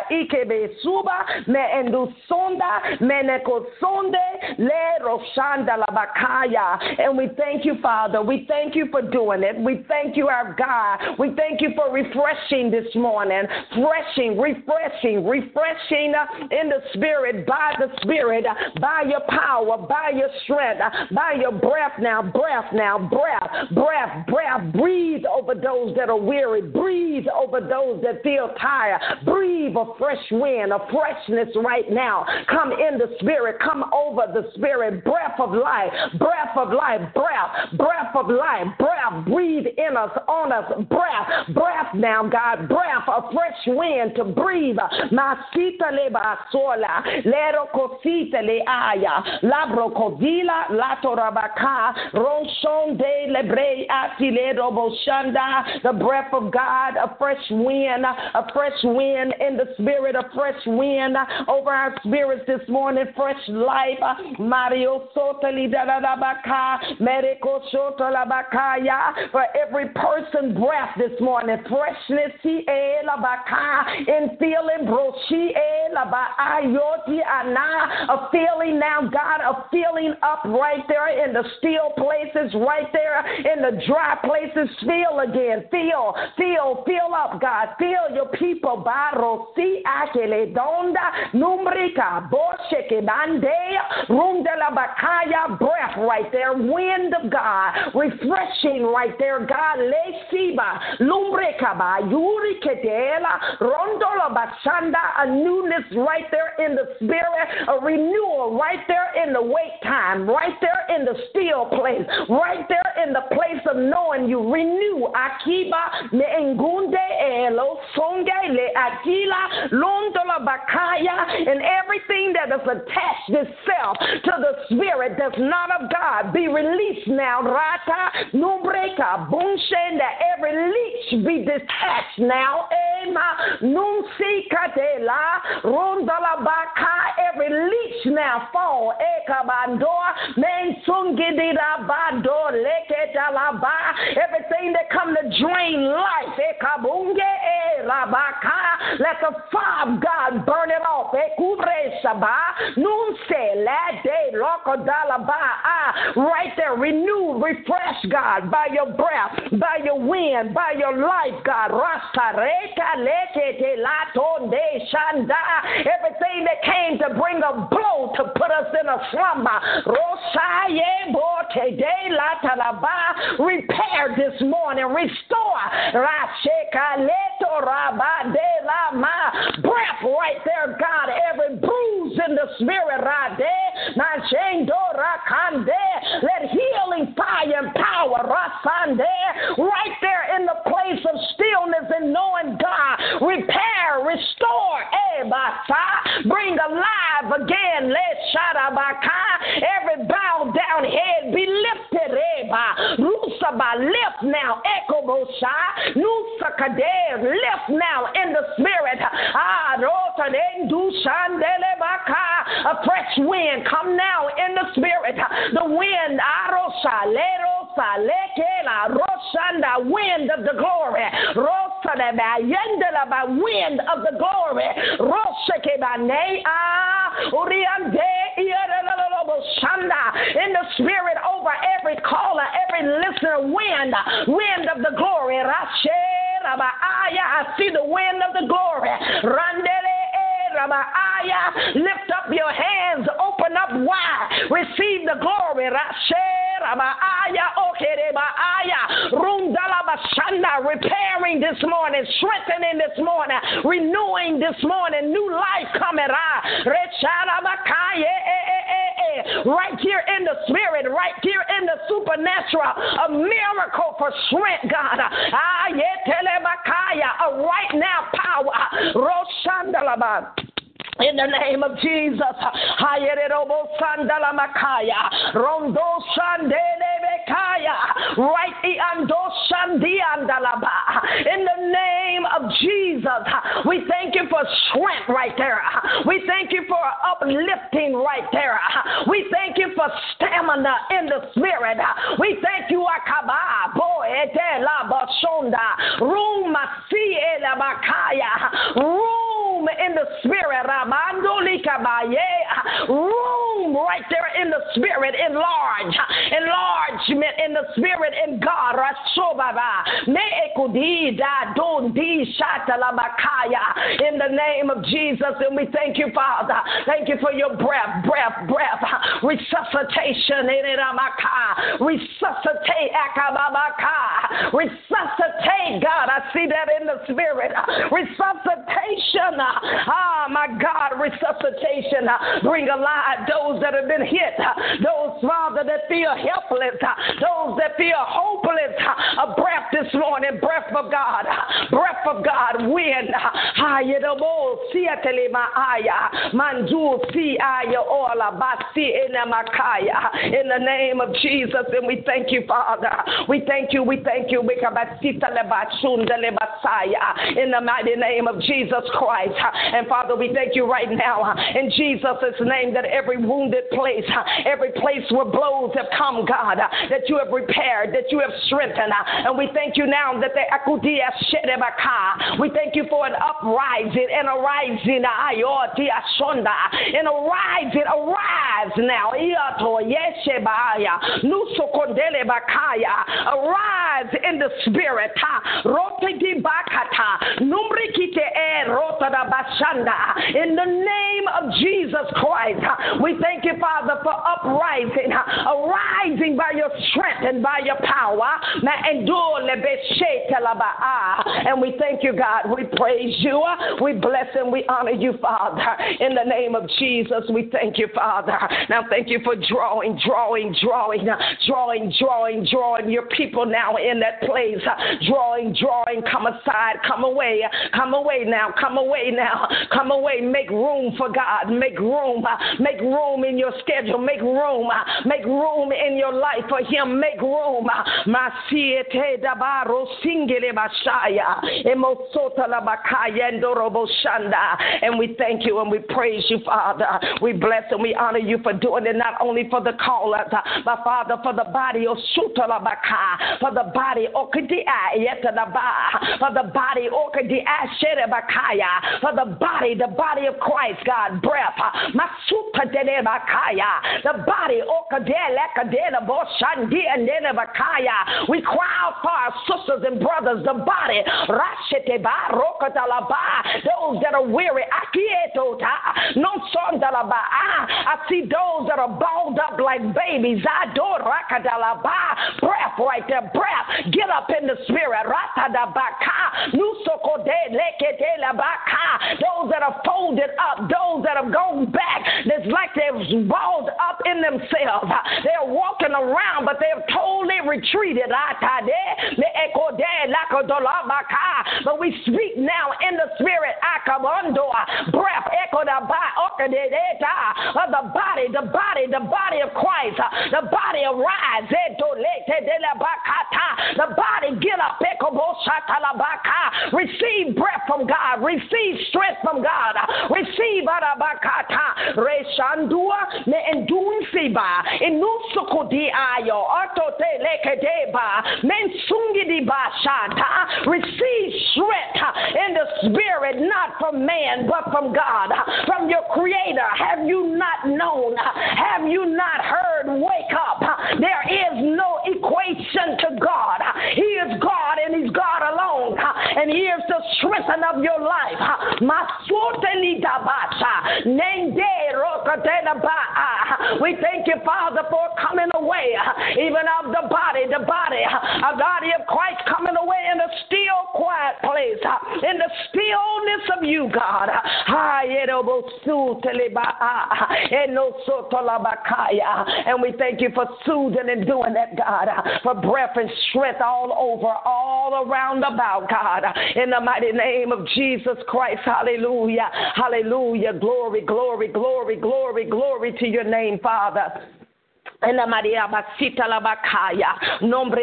suba me endusonda menekosonde le roshanda labakaya. And we thank you, Father. We thank you for doing it. We thank you, our God. We thank you for refreshing this morning, freshing, refreshing, refreshing uh, in the Spirit, by the Spirit, uh, by your power, by your strength, uh, by your breath now, breath now, breath, breath, breath. Breathe over those that are weary. Breathe over those that feel tired. Breathe a fresh wind, a freshness right now. Come in the Spirit. Come over the Spirit. Breath of life, breath of life, breath, breath of life, breath. Breathe in us, on us, breath, breath now, God, breath, a fresh wind to breathe. Masita leba sola, lero cosita le aya, de the breath of God, a fresh wind, a fresh wind in the spirit, a fresh wind over our spirits this morning, fresh life. Mario for every person breath this morning, freshness, eh, in feeling, broshi, eh, a feeling now, God, a feeling up right there in the still places, right there in the dry places. Feel again, feel, feel, feel up, God. Feel your people. Barro, si akele donda, numbrika, bosheke bandea, room de la bakaya, breath right there, wind of God, refreshing right there, God. Le siba, lumbrika ba, yuri kedela, rondola basanda, a newness right there in the spirit, a renewal right there in the wait time, right there in the still place, right there in the place of knowing you. Renew akiba me engunde eh, elo songe le akila londola bakaya and everything that is attached itself to the spirit that's not of God be released now. Rata numbreka bunshenda every leech be detached now. Ema nunsi katela rondala baka every leech now fall. Ekabandor, Mensungidira Bandor, Leketalaba. Everything that come to drain life. Ekabunge, Rabaka. Let the fire of God burn it off. Lokodalaba. Ah, right there, renewed, refresh, God, by your breath, by your wind, by your life, God. Everything that came to bring a blow to put us in a slumber. Repair this morning, restore. Breath right there, God. Every bruise in the spirit, Rade, Rakande. Let healing fire and power, Rasande, right there in the place of stillness and knowing God. Repair, restore, Ebasa. Bring alive again, let Shadabaka. Every bowed down head be lifted, Eba. Rusaba, lift now, Ekobosha. Nusakade, lift now in the spirit. Ah. A fresh wind come now in the spirit. The wind, Arosa, Lerosa, Lekela, Rosanda, wind of the glory. Wind of the glory. Ah, in the spirit over every caller, every listener, wind, wind of the glory. I see the wind of the glory. Eh, Rabaaya. Lift up your hands, open up wide, receive the glory. Repairing this morning, strengthening this morning, renewing this morning, new life coming. Ah, Right here in the spirit, right here in the supernatural, a miracle for strength, God. Ah, a right now power. Roshandalaba. In the name of Jesus, Hayerobo Sandala Makaya, Rondo Shandele Bekaya, Right Iando Shandiandalaba. In the name of Jesus, we thank you for strength right there. We thank you for uplifting right there. We thank you for stamina in the spirit. We thank you, Akaba, Boy, Etela Bashonda, Room Masi Makaya, room in the spirit. Room right there in the spirit, enlarge, enlargement in the spirit in God. In the name of Jesus, and we thank you, Father. Thank you for your breath, breath, breath, resuscitation resuscitate, resuscitate, God. I see that in the spirit, resuscitation. Ah, my God, resuscitation. Uh, bring alive those that have been hit, uh, those, Father, that feel helpless, uh, those that feel hopeless. A breath this morning, breath of God, breath of God, wind. In the name of Jesus, and we thank you, Father. We thank you, we thank you. In the mighty name of Jesus Christ. And Father, we thank you right now in Jesus' name that every wounded place, every place where blows have come, God, that you have repaired, that you have strengthened. And we thank you now that the Akudia Shedebaka, we thank you for an uprising and a rising, Ayotia oh, Shonda, and a rising, arise now. Iato Yeshebaya, Nusokondele Bakaya, arise in the spirit. Rote di Bakata, E Bashanda, in the name of Jesus Christ. We thank you, Father, for uprising, arising by your strength and by your power. And we thank you, God. We praise you. We bless and we honor you, Father. In the name of Jesus, we thank you, Father. Now, thank you for drawing, drawing, drawing, drawing, drawing, drawing your people now in that place. Drawing, drawing, come aside, come away, come away now, come away now, come away. Make room for God, make room. Make room in your schedule. Make room. Make room in your life for him. Make room. And we thank you and we praise you, Father. We bless and we honor you for doing it, not only for the callers, but Father, for the body of Sutalabaka, for the body of Yetanaba, for the body of for the body, the body Christ, God, breath, the body. We cry out for our sisters and brothers, the body, those that are weary, Akietota, no Sondalaba. Ah, I see those that are balled up like babies. Ador Rakadalaba, breath right there, breath. Get up in the spirit. Those that are folded up, those that have gone back, it's like they've balled up in themselves. They're walking around, but they've totally retreated. But we speak now in the spirit. I come under breath. Of the body, the body, the body of Christ, the body arise. The body get up. Receive breath from God. Receive strength from God. Receive Reshandua me enduin siba. Inusukudi ayo. Atote lekedeba. Mensungi di bashata. Receive strength in the spirit, not from man, but from God, from your creator. Have you not known? Have you not heard? Wake up. There is no equation to God. He is God and He's God alone. And He is the strength of your life. We thank you, Father, for coming away, even of the body, the body, a body of Christ coming away in a still, quiet place, in the stillness of you, God. And we thank you for soothing and doing that, God, for breath and strength all over, all around about, God, in the mighty name of Jesus Christ. Hallelujah. Hallelujah. Glory, glory, glory, glory, glory to your name, Father. In the mighty nombre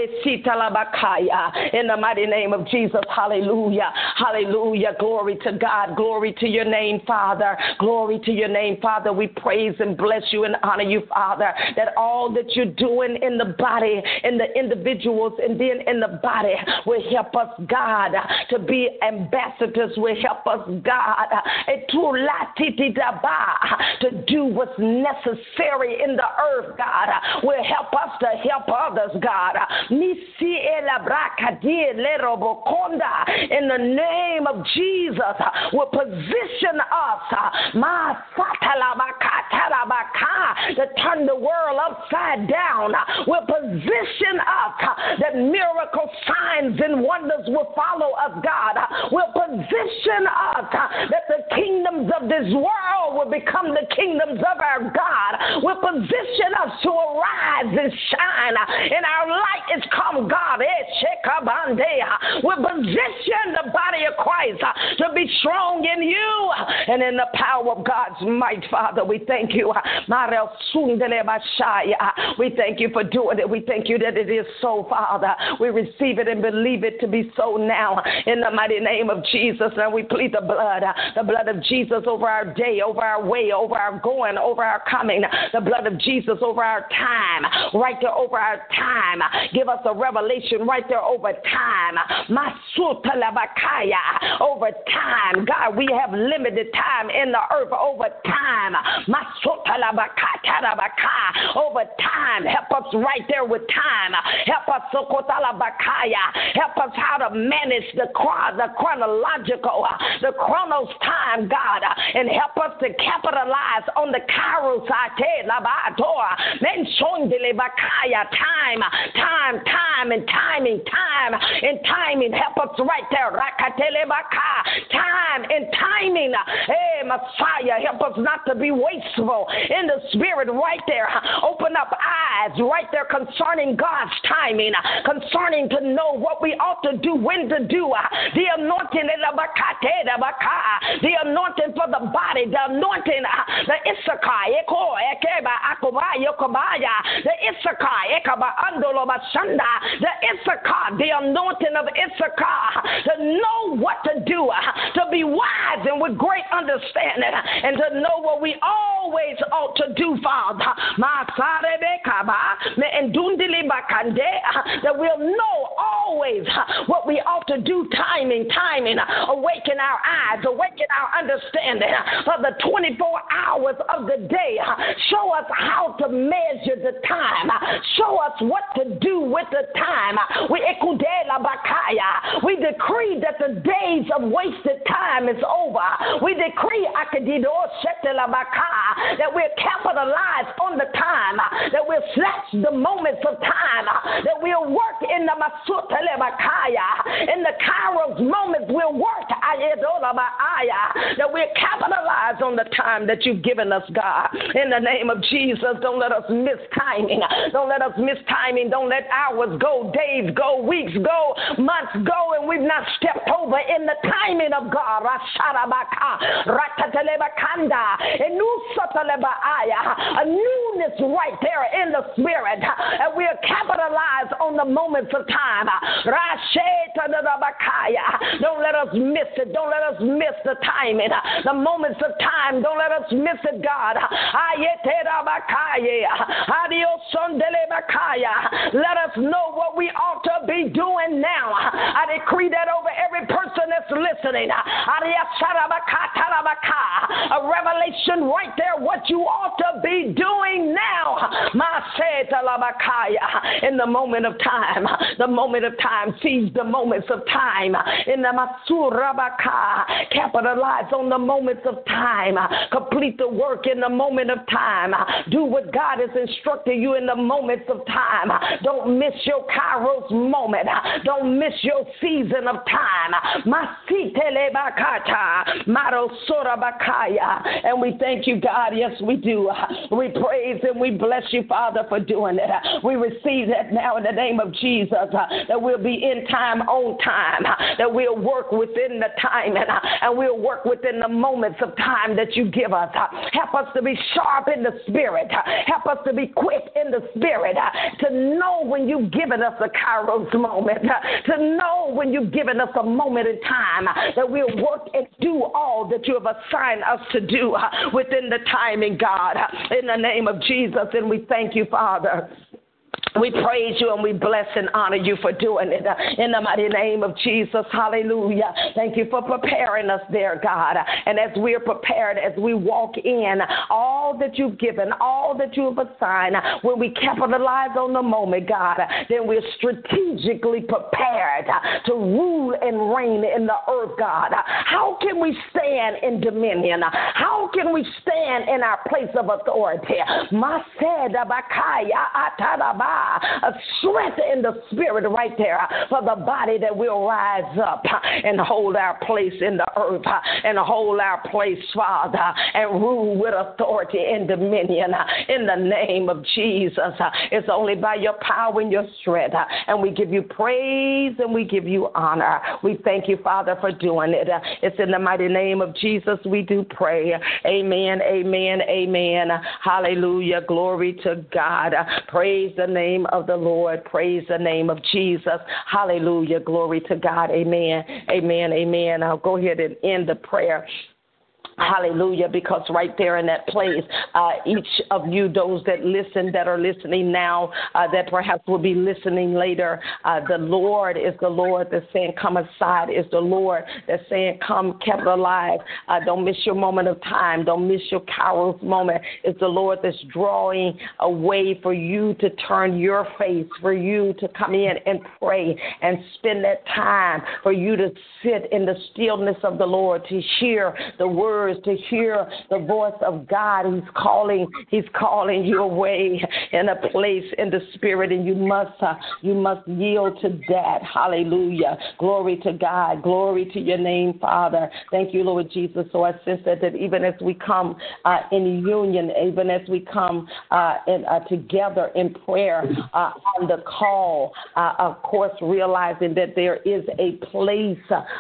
in the mighty name of Jesus, hallelujah, hallelujah, glory to God, glory to your name, Father, glory to your name, Father. We praise and bless you and honor you, Father, that all that you're doing in the body, in the individuals, and then in the body will help us, God, to be ambassadors, will help us, God, to do what's necessary in the earth, God. God, will help us to help others, God. In the name of Jesus, will position us to turn the world upside down. Will position us that miracle signs and wonders will follow us, God. Will position us that the kingdoms of this world will become the kingdoms of our God. Will position us to arise and shine, and our light is come, God. Eh, we position the body of Christ eh, to be strong in you and in the power of God's might, Father. We thank you. Eh, we thank you for doing it. We thank you that it is so, Father. We receive it and believe it to be so now in the mighty name of Jesus. And we plead the blood, the blood of Jesus over our day, over our way, over our going, over our coming, the blood of Jesus over our time, right there over our time. Give us a revelation right there over time. Over time. God, we have limited time in the earth over time. Over time. Help us right there with time. Help us Help us how to manage the, the chronological, the chronos time, God, and help us to capitalize on the kairos time, time, time, and timing, time, and timing. Help us right there. Time and timing. Hey, Messiah, help us not to be wasteful in the spirit right there. Open up eyes right there concerning God's timing, concerning to know what we ought to do, when to do. The anointing, in the anointing for the body, the anointing, the Issachar, the Issachar, the Issachar, the anointing of Issachar, to know what to do, to be wise and with great understanding, and to know what we always ought to do, Father. That we'll know always what we ought to do, timing, timing, awaken our eyes, awaken our understanding for the 24 hours of the day. Show us how to measure the time. Show us what to do with the time. We we decree that the days of wasted time is over. We decree that we'll capitalize on the time, that we'll snatch the moments of time, that we'll work in the in the Kairos moments, we'll work that we'll capitalize on the time that you've given us, God. In the name of Jesus, don't let us miss timing. Don't let us miss timing. Don't let hours go, days go, weeks go, months go, and we've not stepped over in the timing of God. A newness right there in the spirit. And we'll capitalize on the moments of time. Don't let us miss it. Don't let us miss the timing. The moments of time. Don't let us miss it, God. Ah, Let us know what we ought to be doing now. I decree that over every person that's listening. A revelation right there, what you ought to be doing now. In the moment of time, the moment of time, seize the moments of time. In the Masurabaka, capitalize on the moments of time. Complete the work in the moment of time. Do what God has instructed you in the moments of time. Don't miss your Kairos moment. Don't miss your season of time. And we thank you, God. Yes, we do. We praise and we bless you, Father, for doing it. We receive that now in the name of Jesus, that we'll be in time, on time, that we'll work within the time and, and we'll work within the moments of time that you give us. Help us to be sharp in the spirit. Help us to be quick in the spirit, uh, to know when you've given us a Kairos moment, uh, to know when you've given us a moment in time uh, that we'll work and do all that you have assigned us to do within the timing, God, in the name of Jesus. And we thank you, Father. We praise you and we bless and honor you for doing it uh, in the mighty name of Jesus. Hallelujah. Thank you for preparing us there, God. And as we're prepared, as we walk in, all that you've given, all that you have assigned, when we capitalize on the moment, God, then we're strategically prepared to rule and reign in the earth, God. How can we stand in dominion? How can we stand in our place of authority? Uh, a strength in the spirit right there uh, for the body that will rise up uh, and hold our place in the earth and hold our place, Father, and rule with authority and dominion in the name of Jesus. It's only by your power and your strength. And we give you praise and we give you honor. We thank you, Father, for doing it. It's in the mighty name of Jesus we do pray. Amen, amen, amen. Hallelujah. Glory to God. Praise the name name of the Lord. Praise the name of Jesus. Hallelujah. Glory to God. Amen. Amen. Amen. I'll go ahead and end the prayer. Hallelujah. Because right there in that place, uh, each of you, those that listen, that are listening now, uh, that perhaps will be listening later, uh, the Lord is the Lord that's saying, Come aside, is the Lord that's saying, Come, kept alive. Uh, don't miss your moment of time. Don't miss your Kairos moment. It's the Lord that's drawing a way for you to turn your face, for you to come in and pray and spend that time, for you to sit in the stillness of the Lord, to hear the word ears to hear the voice of God. He's calling, He's calling you away in a place in the spirit, and you must uh, you must yield to that. Hallelujah. Glory to God. Glory to your name, Father. Thank you, Lord Jesus. So I sense that, that even as we come uh, in union, even as we come uh, in, uh, together in prayer uh, on the call, uh, of course, realizing that there is a place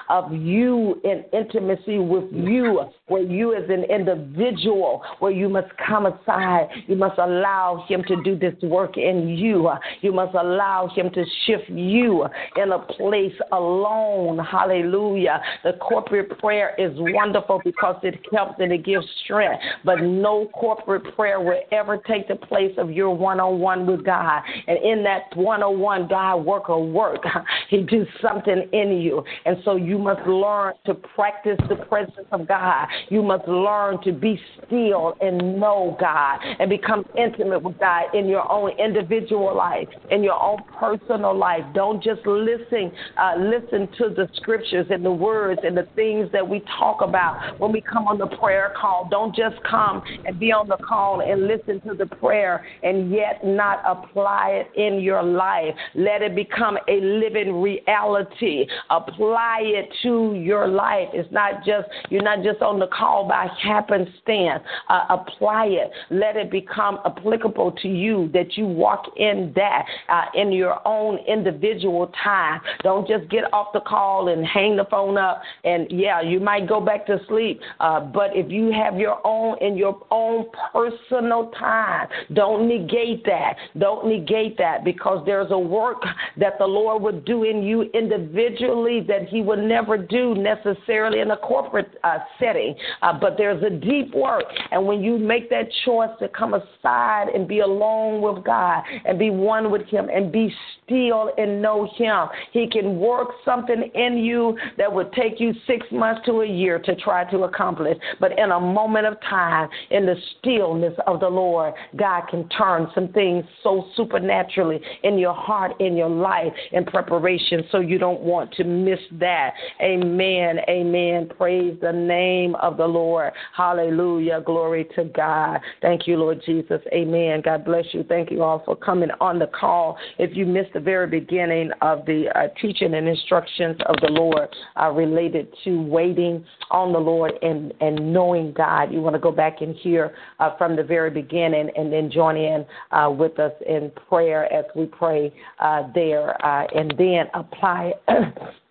of you in intimacy with you, where you as an individual, where you must come aside, you must allow Him to do this work in you. You must allow Him to shift you in a place alone. Hallelujah. The corporate prayer is wonderful because it helps and it gives strength, but no corporate prayer will ever take the place of your one on one with God. And in that one on one, God work a work. *laughs* He do something in you. And so you must learn to practice the presence of God. You must learn to be still and know God and become intimate with God in your own individual life, in your own personal life. Don't just listen uh, listen to the scriptures and the words and the things that we talk about when we come on the prayer call. Don't just come and be on the call and listen to the prayer and yet not apply it in your life. Let it become a living reality. Apply it to your life. It's not just you're not just on the call by happenstance. Uh, apply it. Let it become applicable to you that you walk in that uh, in your own individual time. Don't just get off the call and hang the phone up. And yeah, you might go back to sleep. Uh, but if you have your own in your own personal time, don't negate that. Don't negate that because there's a work that the Lord would do in you individually that He would never do necessarily in a corporate uh, setting. Uh, but there's a deep work. And when you make that choice to come aside and be alone with God and be one with Him and be still and know Him, He can work something in you that would take you six months to a year to try to accomplish. But in a moment of time, in the stillness of the Lord, God can turn some things so supernaturally in your heart, in your life, in preparation, so you don't want to miss that. Amen. Amen. Praise the name of the Lord. Hallelujah. Glory to God. Thank you, Lord Jesus. Amen. God bless you. Thank you all for coming on the call. If you missed the very beginning of the uh, teaching and instructions of the Lord uh, related to waiting on the Lord and, and knowing God, you want to go back and hear uh, from the very beginning and then join in uh, with us in prayer as we pray uh, there uh, and then apply *clears throat*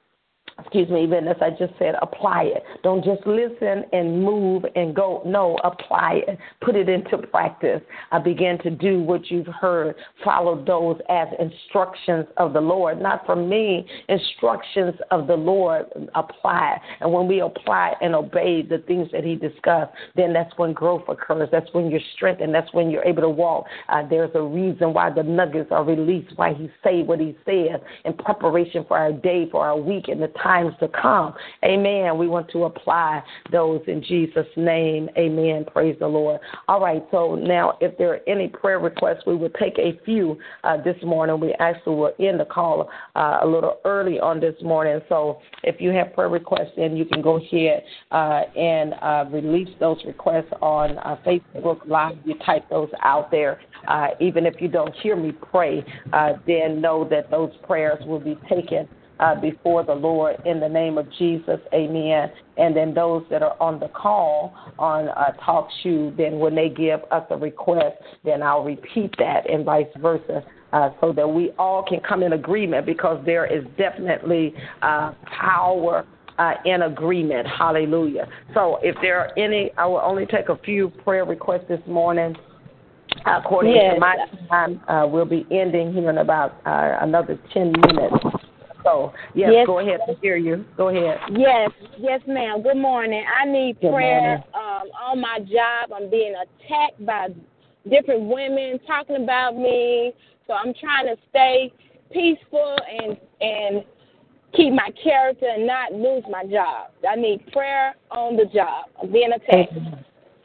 excuse me, even as I just said, apply it. Don't just listen and move and go. No, apply it. Put it into practice. I begin to do what you've heard. Follow those as instructions of the Lord. Not from me, instructions of the Lord. Apply. And when we apply and obey the things that He discussed, then that's when growth occurs. That's when you're strengthened. That's when you're able to walk. Uh, there's a reason why the nuggets are released, why He say what He says in preparation for our day, for our week, and the time times to come. Amen. We want to apply those in Jesus' name. Amen. Praise the Lord. All right. So now, if there are any prayer requests, we will take a few uh, this morning. We actually will end the call uh, a little early on this morning. So if you have prayer requests, then you can go ahead uh, and uh, release those requests on uh, Facebook Live. You type those out there. Uh, even if you don't hear me pray, then know that those prayers will be taken uh, before the Lord in the name of Jesus. Amen. And then those that are on the call on uh, Talk Shoe, then when they give us a request, then I'll repeat that and vice versa. Uh, so that we all can come in agreement because there is definitely uh, power uh, in agreement. Hallelujah. So if there are any, I will only take a few prayer requests this morning. According yes. to my time, uh, we'll be ending here in about uh, another 10 minutes. So, yes, yes, go ahead. I hear you. Go ahead. Yes, yes, ma'am. Good morning. I need Good prayer um, on my job. I'm being attacked by different women talking about me. So I'm trying to stay peaceful and and keep my character and not lose my job. I need prayer on the job. I'm being attacked. Amen.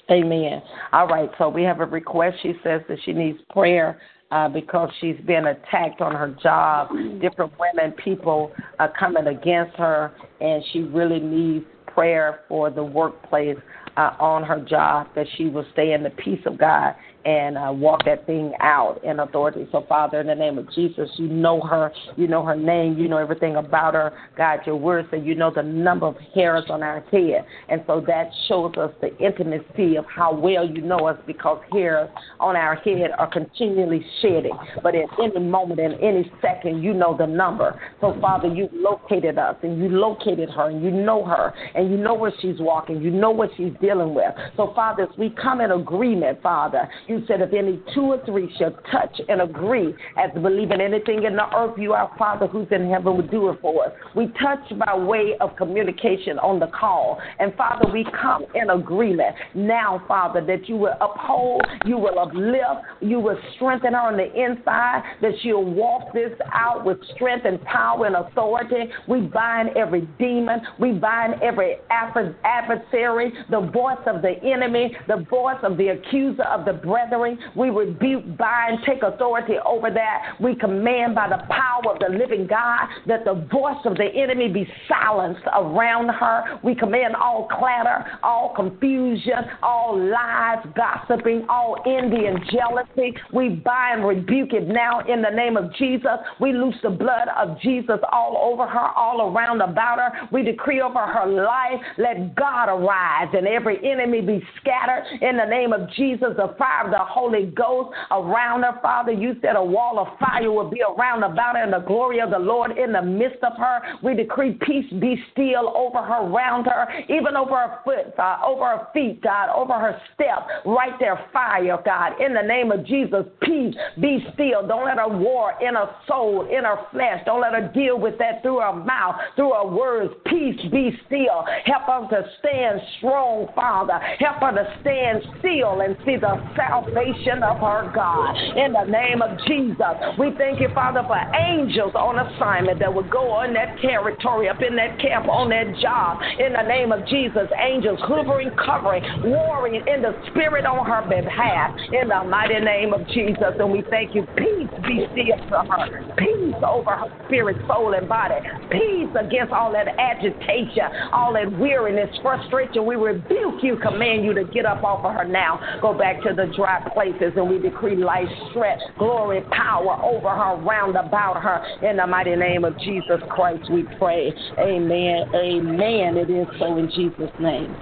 Amen. All right. So we have a request. She says that she needs prayer uh, because she's been attacked on her job. Different women, people are coming against her, and she really needs prayer for the workplace uh, on her job, that she will stay in the peace of God and uh, walk that thing out in authority. So, Father, in the name of Jesus, you know her, you know her name, you know everything about her. God, your word said you know the number of hairs on our head. And so that shows us the intimacy of how well you know us because hairs on our head are continually shedding. But at any moment, in any second, you know the number. So, Father, you located us and you located her and you know her and you know where she's walking, you know what she's dealing with. So, Father, as we come in agreement, Father, you said, if any two or three shall touch and agree as in anything in the earth, you, our Father who's in heaven, will do it for us. We touch by way of communication on the call. And Father, we come in agreement now, Father, that you will uphold, you will uplift, you will strengthen her on the inside, that she'll walk this out with strength and power and authority. We bind every demon, we bind every adversary, the voice of the enemy, the voice of the accuser of the brethren brethren. We rebuke, bind, take authority over that. We command by the power of the living God that the voice of the enemy be silenced around her. We command all clatter, all confusion, all lies, gossiping, all envy and jealousy. We bind, rebuke it now in the name of Jesus. We loose the blood of Jesus all over her, all around about her. We decree over her life, let God arise and every enemy be scattered in the name of Jesus. The fire the Holy Ghost around her, Father. You said a wall of fire will be around about her and the glory of the Lord in the midst of her. We decree peace be still over her, round her, even over her foot, God, over her feet, God, over her step. Right there, fire, God. In the name of Jesus, peace be still. Don't let her war in her soul, in her flesh. Don't let her deal with that through her mouth, through her words. Peace be still. Help her to stand strong, Father. Help her to stand still and see the sound salvation of our God. In the name of Jesus, we thank you, Father, for angels on assignment that will go on that territory, up in that camp, on that job. In the name of Jesus, angels hovering, covering, warring in the spirit on her behalf. In the mighty name of Jesus, and we thank you. Peace be still to her. Peace over her spirit, soul, and body. Peace against all that agitation, all that weariness, frustration. We rebuke you, command you to get up off of her now. Go back to the dry dry places, and we decree life, strength, glory, power over her, round about her. In the mighty name of Jesus Christ, we pray. Amen. Amen. It is so in Jesus' name.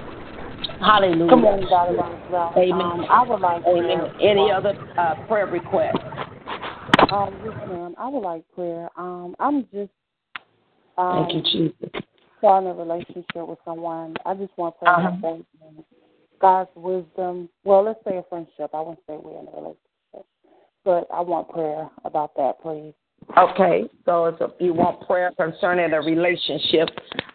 Hallelujah. Come on, Dr. Amen. Um, I would like Amen. Any other uh, prayer requests? Um, yes, ma'am. I would like prayer. Um, I'm just. Um, Thank you, Jesus. Starting a relationship with someone. I just want prayer uh-huh. God's wisdom. Well, let's say a friendship. I wouldn't say we're in a relationship, but I want prayer about that, please. Okay, so a, you want prayer concerning a relationship.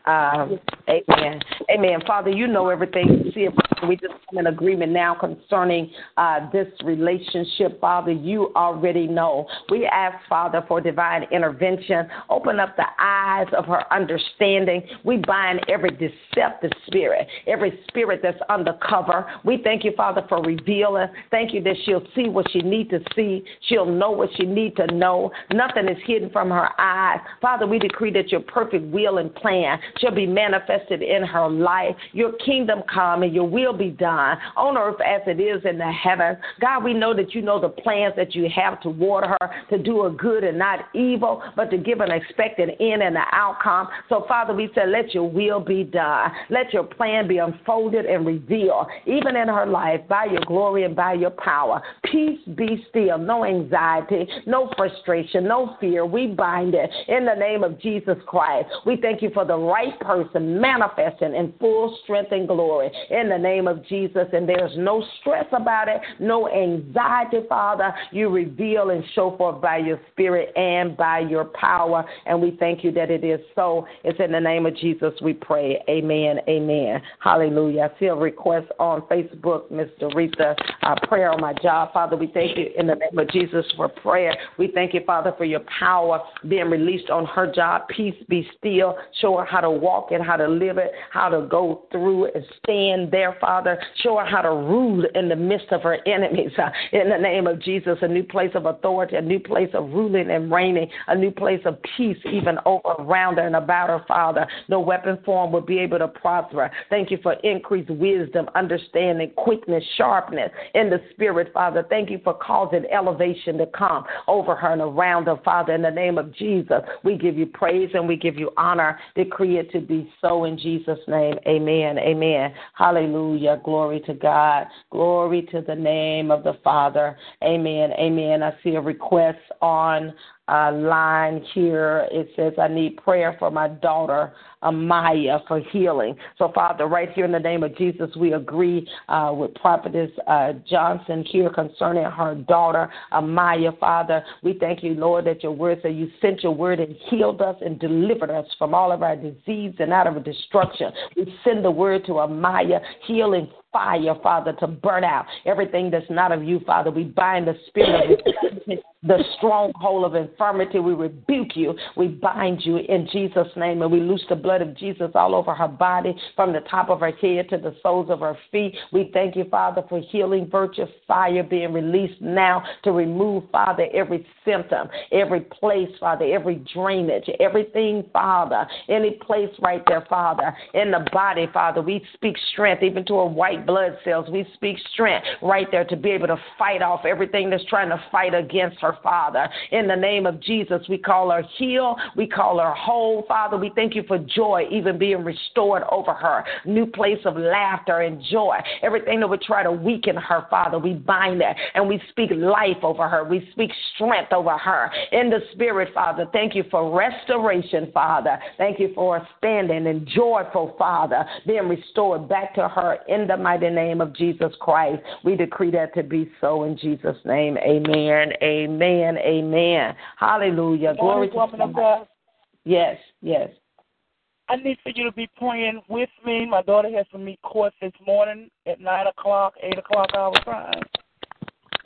Um, amen. Amen. Father, you know everything. See. We just come in agreement now concerning uh, this relationship. Father, you already know. We ask, Father, for divine intervention. Open up the eyes of her understanding. We bind every deceptive spirit, every spirit that's undercover. We thank you, Father, for revealing. Thank you that she'll see what she needs to see. She'll know what she needs to know. Nothing is hidden from her eyes. Father, we decree that your perfect will and plan shall be manifested in her life. Your kingdom come and your will be done on earth as it is in the heavens. God, we know that you know the plans that you have toward her to do a good and not evil, but to give an expected end and an outcome. So, Father, we say, let your will be done. Let your plan be unfolded and revealed, even in her life, by your glory and by your power. Peace be still, no anxiety, no frustration, no fear. We bind it in the name of Jesus Christ. We thank you for the right person manifesting in full strength and glory in the name of Jesus. And there's no stress about it, no anxiety, Father. You reveal and show forth by your spirit and by your power. And we thank you that it is so. It's in the name of Jesus we pray. Amen. Amen. Hallelujah. I see a request on Facebook, Mr. Rita, uh, prayer on my job. Father, we thank you in the name of Jesus for prayer. We thank you, Father, for your power being released on her job. Peace be still. Show her how to walk it, how to live it, how to go through it and stand there, Father. Show her how to rule in the midst of her enemies. *laughs* In the name of Jesus, a new place of authority, a new place of ruling and reigning, a new place of peace even over around her and about her, Father. No weapon form will be able to prosper. Thank you for increased wisdom, understanding, quickness, sharpness in the spirit, Father. Thank you for causing elevation to come over her and around her, Father. In the name of Jesus, we give you praise and we give you honor. Decree it to be so in Jesus' name. Amen. Amen. Hallelujah. Glory to God. Glory to the name of the Father. Amen. Amen. I see a request on uh, line here. It says, I need prayer for my daughter, Amaya, for healing. So, Father, right here in the name of Jesus, we agree uh, with Prophetess uh, Johnson here concerning her daughter, Amaya, Father. We thank you, Lord, that your word said you sent your word and healed us and delivered us from all of our disease and out of destruction. We send the word to Amaya, healing fire, Father, to burn out everything that's not of you, Father. We bind the spirit of the stronghold of infirmity. We rebuke you. We bind you in Jesus' name, and we loose the blood of Jesus all over her body, from the top of her head to the soles of her feet. We thank you, Father, for healing virtue fire being released now to remove, Father, every symptom, every place, Father, every drainage, everything, Father, any place right there, Father, in the body, Father. We speak strength, even to a white blood cells. We speak strength right there to be able to fight off everything that's trying to fight against her, Father. In the name of Jesus, we call her heal. We call her whole, Father. We thank you for joy even being restored over her. New place of laughter and joy. Everything that would try to weaken her, Father, we bind that and we speak life over her. We speak strength over her. In the spirit, Father, thank you for restoration, Father. Thank you for standing and joyful, Father, being restored back to her in the mighty name of Jesus Christ. We decree that to be so in Jesus' name. Amen. Amen. Amen. Hallelujah. Glory to God. Yes, yes. I need for you to be praying with me. My daughter has to meet court this morning at 9 o'clock, 8 o'clock our time.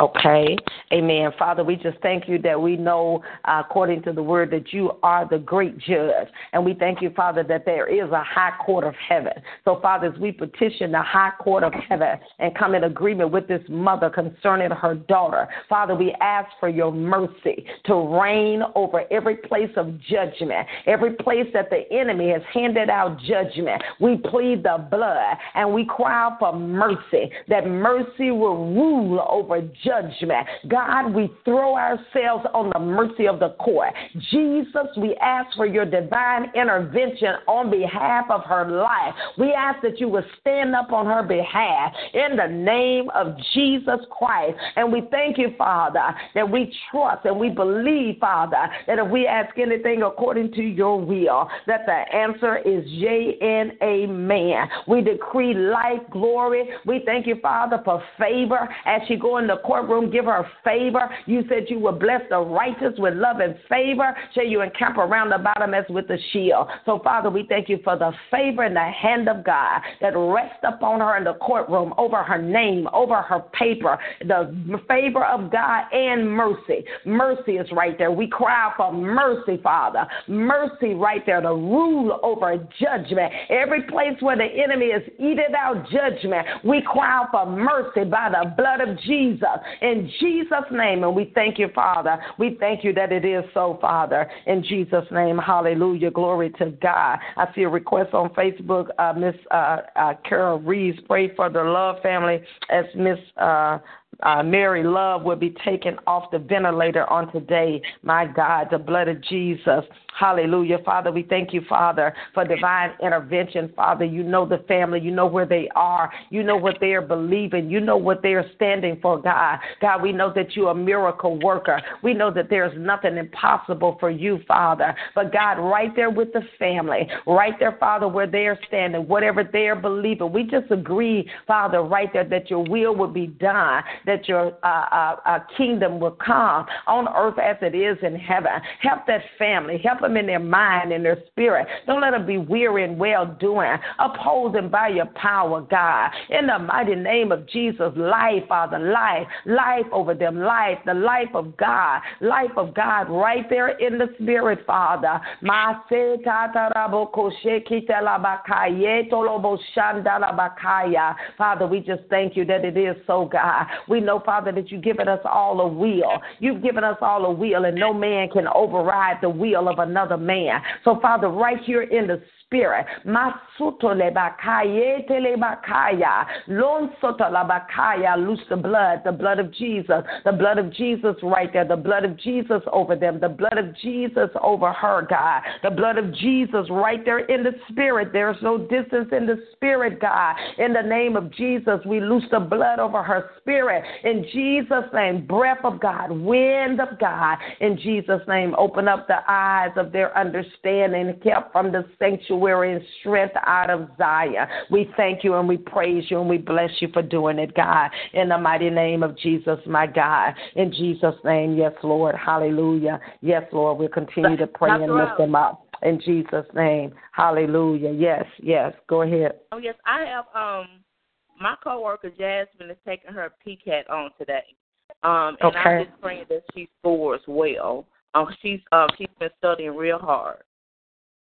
Okay. Amen. Father, we just thank you that we know, uh, according to the word, that you are the great judge. And we thank you, Father, that there is a high court of heaven. So, Father, as we petition the high court of heaven and come in agreement with this mother concerning her daughter, Father, we ask for your mercy to reign over every place of judgment, every place that the enemy has handed out judgment. We plead the blood and we cry out for mercy, that mercy will rule over judgment judgment. God, we throw ourselves on the mercy of the court. Jesus, we ask for your divine intervention on behalf of her life. We ask that you would stand up on her behalf in the name of Jesus Christ. And we thank you, Father, that we trust and we believe, Father, that if we ask anything according to your will, that the answer is yea and amen. We decree life, glory. We thank you, Father, for favor as she go in the court courtroom. Give her favor. You said you would bless the righteous with love and favor. Shall you encamp around about them as with a shield? So, Father, we thank you for the favor and the hand of God that rests upon her in the courtroom, over her name, over her paper, the favor of God and mercy. Mercy is right there. We cry for mercy, Father. Mercy right there to rule over judgment. Every place where the enemy is eating out judgment, we cry for mercy by the blood of Jesus in Jesus' name. And we thank you, Father. We thank you that it is so, Father. In Jesus' name, hallelujah. Glory to God. I see a request on Facebook. Uh, Miss uh, uh, Carol Reeves, pray for the Love family as Miss uh, uh, Mary Love will be taken off the ventilator on today. My God, the blood of Jesus. Hallelujah. Father, we thank you, Father, for divine intervention. Father, you know the family. You know where they are. You know what they are believing. You know what they are standing for, God. God, we know that you are a miracle worker. We know that there's nothing impossible for you, Father. But God, right there with the family, right there, Father, where they are standing, whatever they are believing, we just agree, Father, right there that your will would be done that your uh, uh, uh, kingdom will come on earth as it is in heaven. Help that family. Help them in their mind and their spirit. Don't let them be weary and well doing. Uphold them by your power, God. In the mighty name of Jesus, life, Father, life, life over them, life, the life of God, life of God right there in the spirit, Father. Father, we just thank you that it is so, God. We know, Father, that you've given us all a will. You've given us all a will, and no man can override the will of another man. So, Father, right here in the spirit. Masuto lebakaya telebakaya. Lon soto labakaya. Loose the blood, the blood of Jesus, the blood of Jesus right there, the blood of Jesus over them, the blood of Jesus over her, God, the blood of Jesus right there in the spirit. There's no distance in the spirit, God. In the name of Jesus, we loose the blood over her spirit. In Jesus' name, breath of God, wind of God. In Jesus' name, open up the eyes of their understanding, kept from the sanctuary and strength out of Zion. We thank you and we praise you and we bless you for doing it, God. In the mighty name of Jesus, my God. In Jesus' name, yes, Lord. Hallelujah. Yes, Lord. We'll continue to pray and lift them up. In Jesus' name. Hallelujah. Yes, yes. Go ahead. Oh, yes. I have um my coworker Jasmine is taking her PCAT on today. Um and okay. I'm just praying that she scores well. Um she's um she's been studying real hard.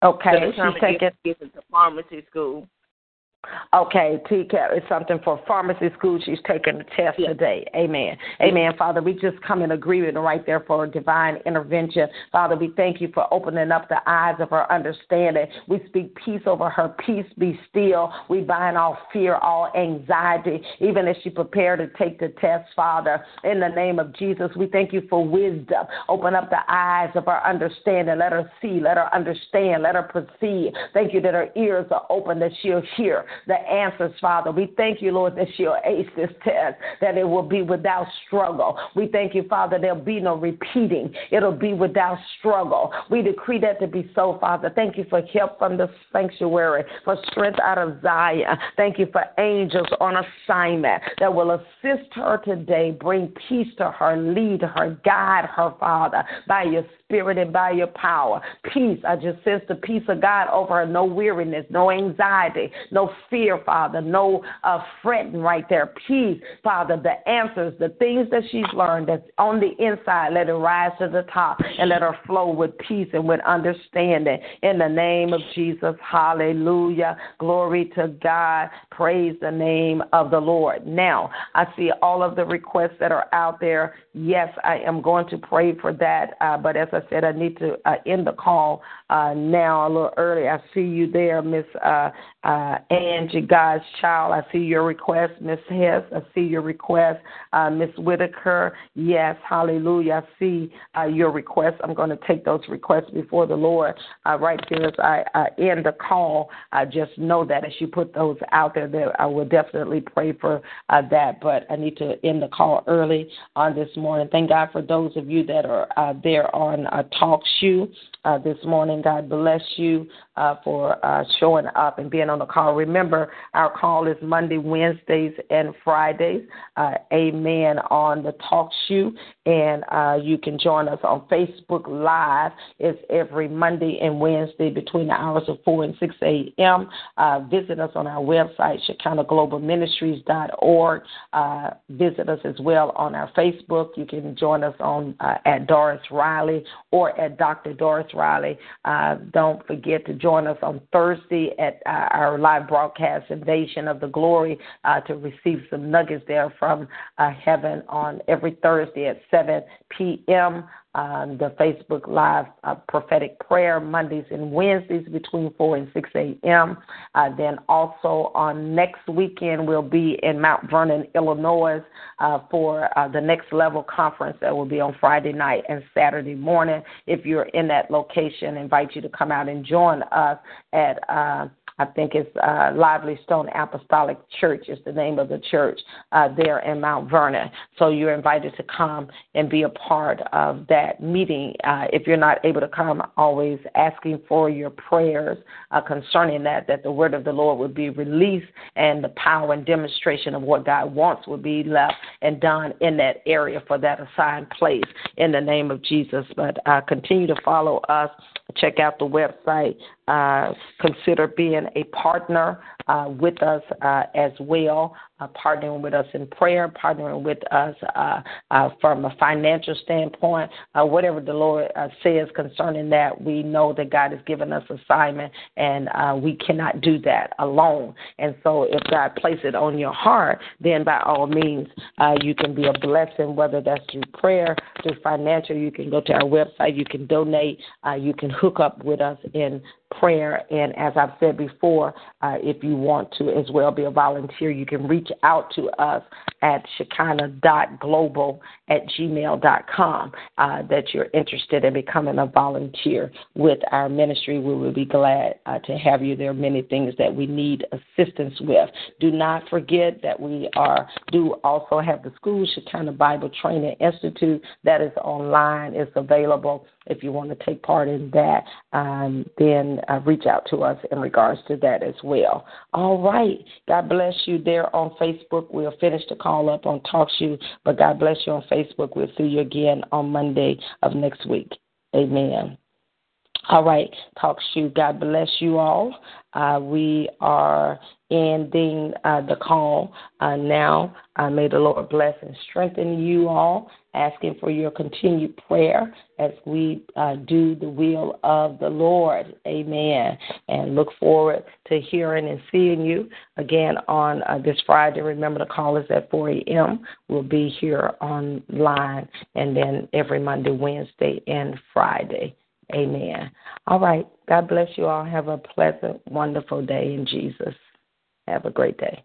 Okay, she's taking into pharmacy school. Okay, PCAT is something for pharmacy school. She's taking the test yes. today. Amen. Amen. Father, we just come in agreement right there for divine intervention. Father, we thank you for opening up the eyes of her understanding. We speak peace over her. Peace be still. We bind all fear, all anxiety, even as she prepared to take the test, Father. In the name of Jesus, we thank you for wisdom. Open up the eyes of her understanding. Let her see. Let her understand. Let her perceive. Thank you that her ears are open, that she'll hear the answers, Father. We thank you, Lord, that she'll ace this test, that it will be without struggle. We thank you, Father, there'll be no repeating. It'll be without struggle. We decree that to be so, Father. Thank you for help from the sanctuary, for strength out of Zion. Thank you for angels on assignment that will assist her today, bring peace to her, lead her, guide her, Father, by your spirit and by your power. Peace. I just sense the peace of God over her. No weariness, no anxiety, no fear, Father, no uh, fretting right there. Peace, Father, the answers, the things that she's learned that's on the inside, let it rise to the top and let her flow with peace and with understanding. In the name of Jesus, hallelujah. Glory to God. Praise the name of the Lord. Now, I see all of the requests that are out there. Yes, I am going to pray for that, uh, but as I said, I need to uh, end the call uh, now a little early. I see you there, Miss uh, uh, Angie, God's child. I see your request, Miss Hess. I see your request, uh, Miss Whitaker. Yes, hallelujah. I see uh, your request. I'm going to take those requests before the Lord uh, right here as I uh, end the call. I just know that as you put those out there, that I will definitely pray for uh, that. But I need to end the call early on this morning. Thank God for those of you that are uh, there on uh, Talk Shoe uh, this morning. God bless you uh, for uh, showing up and being on the call. Remember, our call is Monday, Wednesdays, and Fridays. Uh, amen. On the Talk show. and uh, you can join us on Facebook Live. It's every Monday and Wednesday between the hours of 4 and 6 a.m. Uh, visit us on our website, ShekinahGlobalMinistries.org. Uh, visit us as well on our Facebook. You can join us on uh, at Doris Riley or at Dr. Doris Riley. Don't forget to join us on Thursday at uh, our live broadcast, Invasion of the Glory, uh, to receive some nuggets there from uh, heaven on every Thursday at 7 p.m um, the Facebook Live uh, prophetic prayer Mondays and Wednesdays between 4 and 6 a.m. Uh, then also on next weekend, we'll be in Mount Vernon, Illinois uh, for uh, the Next Level Conference that will be on Friday night and Saturday morning. If you're in that location, I invite you to come out and join us at uh, I think it's uh, Lively Stone Apostolic Church is the name of the church uh, there in Mount Vernon. So you're invited to come and be a part of that meeting. Uh, if you're not able to come, always asking for your prayers uh, concerning that, that the word of the Lord would be released and the power and demonstration of what God wants would be left and done in that area for that assigned place in the name of Jesus. But uh, continue to follow us. Check out the website. Uh, consider being a partner uh, with us uh, as well, uh, partnering with us in prayer, partnering with us uh, uh, from a financial standpoint, uh, whatever the Lord uh, says concerning that, we know that God has given us assignment and uh, we cannot do that alone. And so if God places it on your heart, then by all means, you can be a blessing, whether that's through prayer, through financial. You can go to our website, you can donate, you can hook up with us in prayer. And as I've said before, uh, if you want to as well be a volunteer, you can reach out to us at shekinah.global at gmail.com uh, that you're interested in becoming a volunteer with our ministry. We will be glad uh, to have you. There are many things that we need assistance with. Do not forget that we are do also have the school Shekinah Bible Training Institute that is online. It's available if you want to take part in that. Um, then uh, reach out to us in regards to that as well. All right. God bless you there on Facebook. We'll finish the call up on TalkShoe, but God bless you on Facebook. We'll see you again on Monday of next week. Amen. All right, TalkShoe. God bless you all. Uh, we are ending uh, the call uh, now. Uh, may the Lord bless and strengthen you all, asking for your continued prayer as we uh, do the will of the Lord. Amen. And look forward to hearing and seeing you again on uh, this Friday. Remember, the call is at 4 a.m. We'll be here online, and then every Monday, Wednesday, and Friday. Amen. All right. God bless you all. Have a pleasant, wonderful day in Jesus. Have a great day.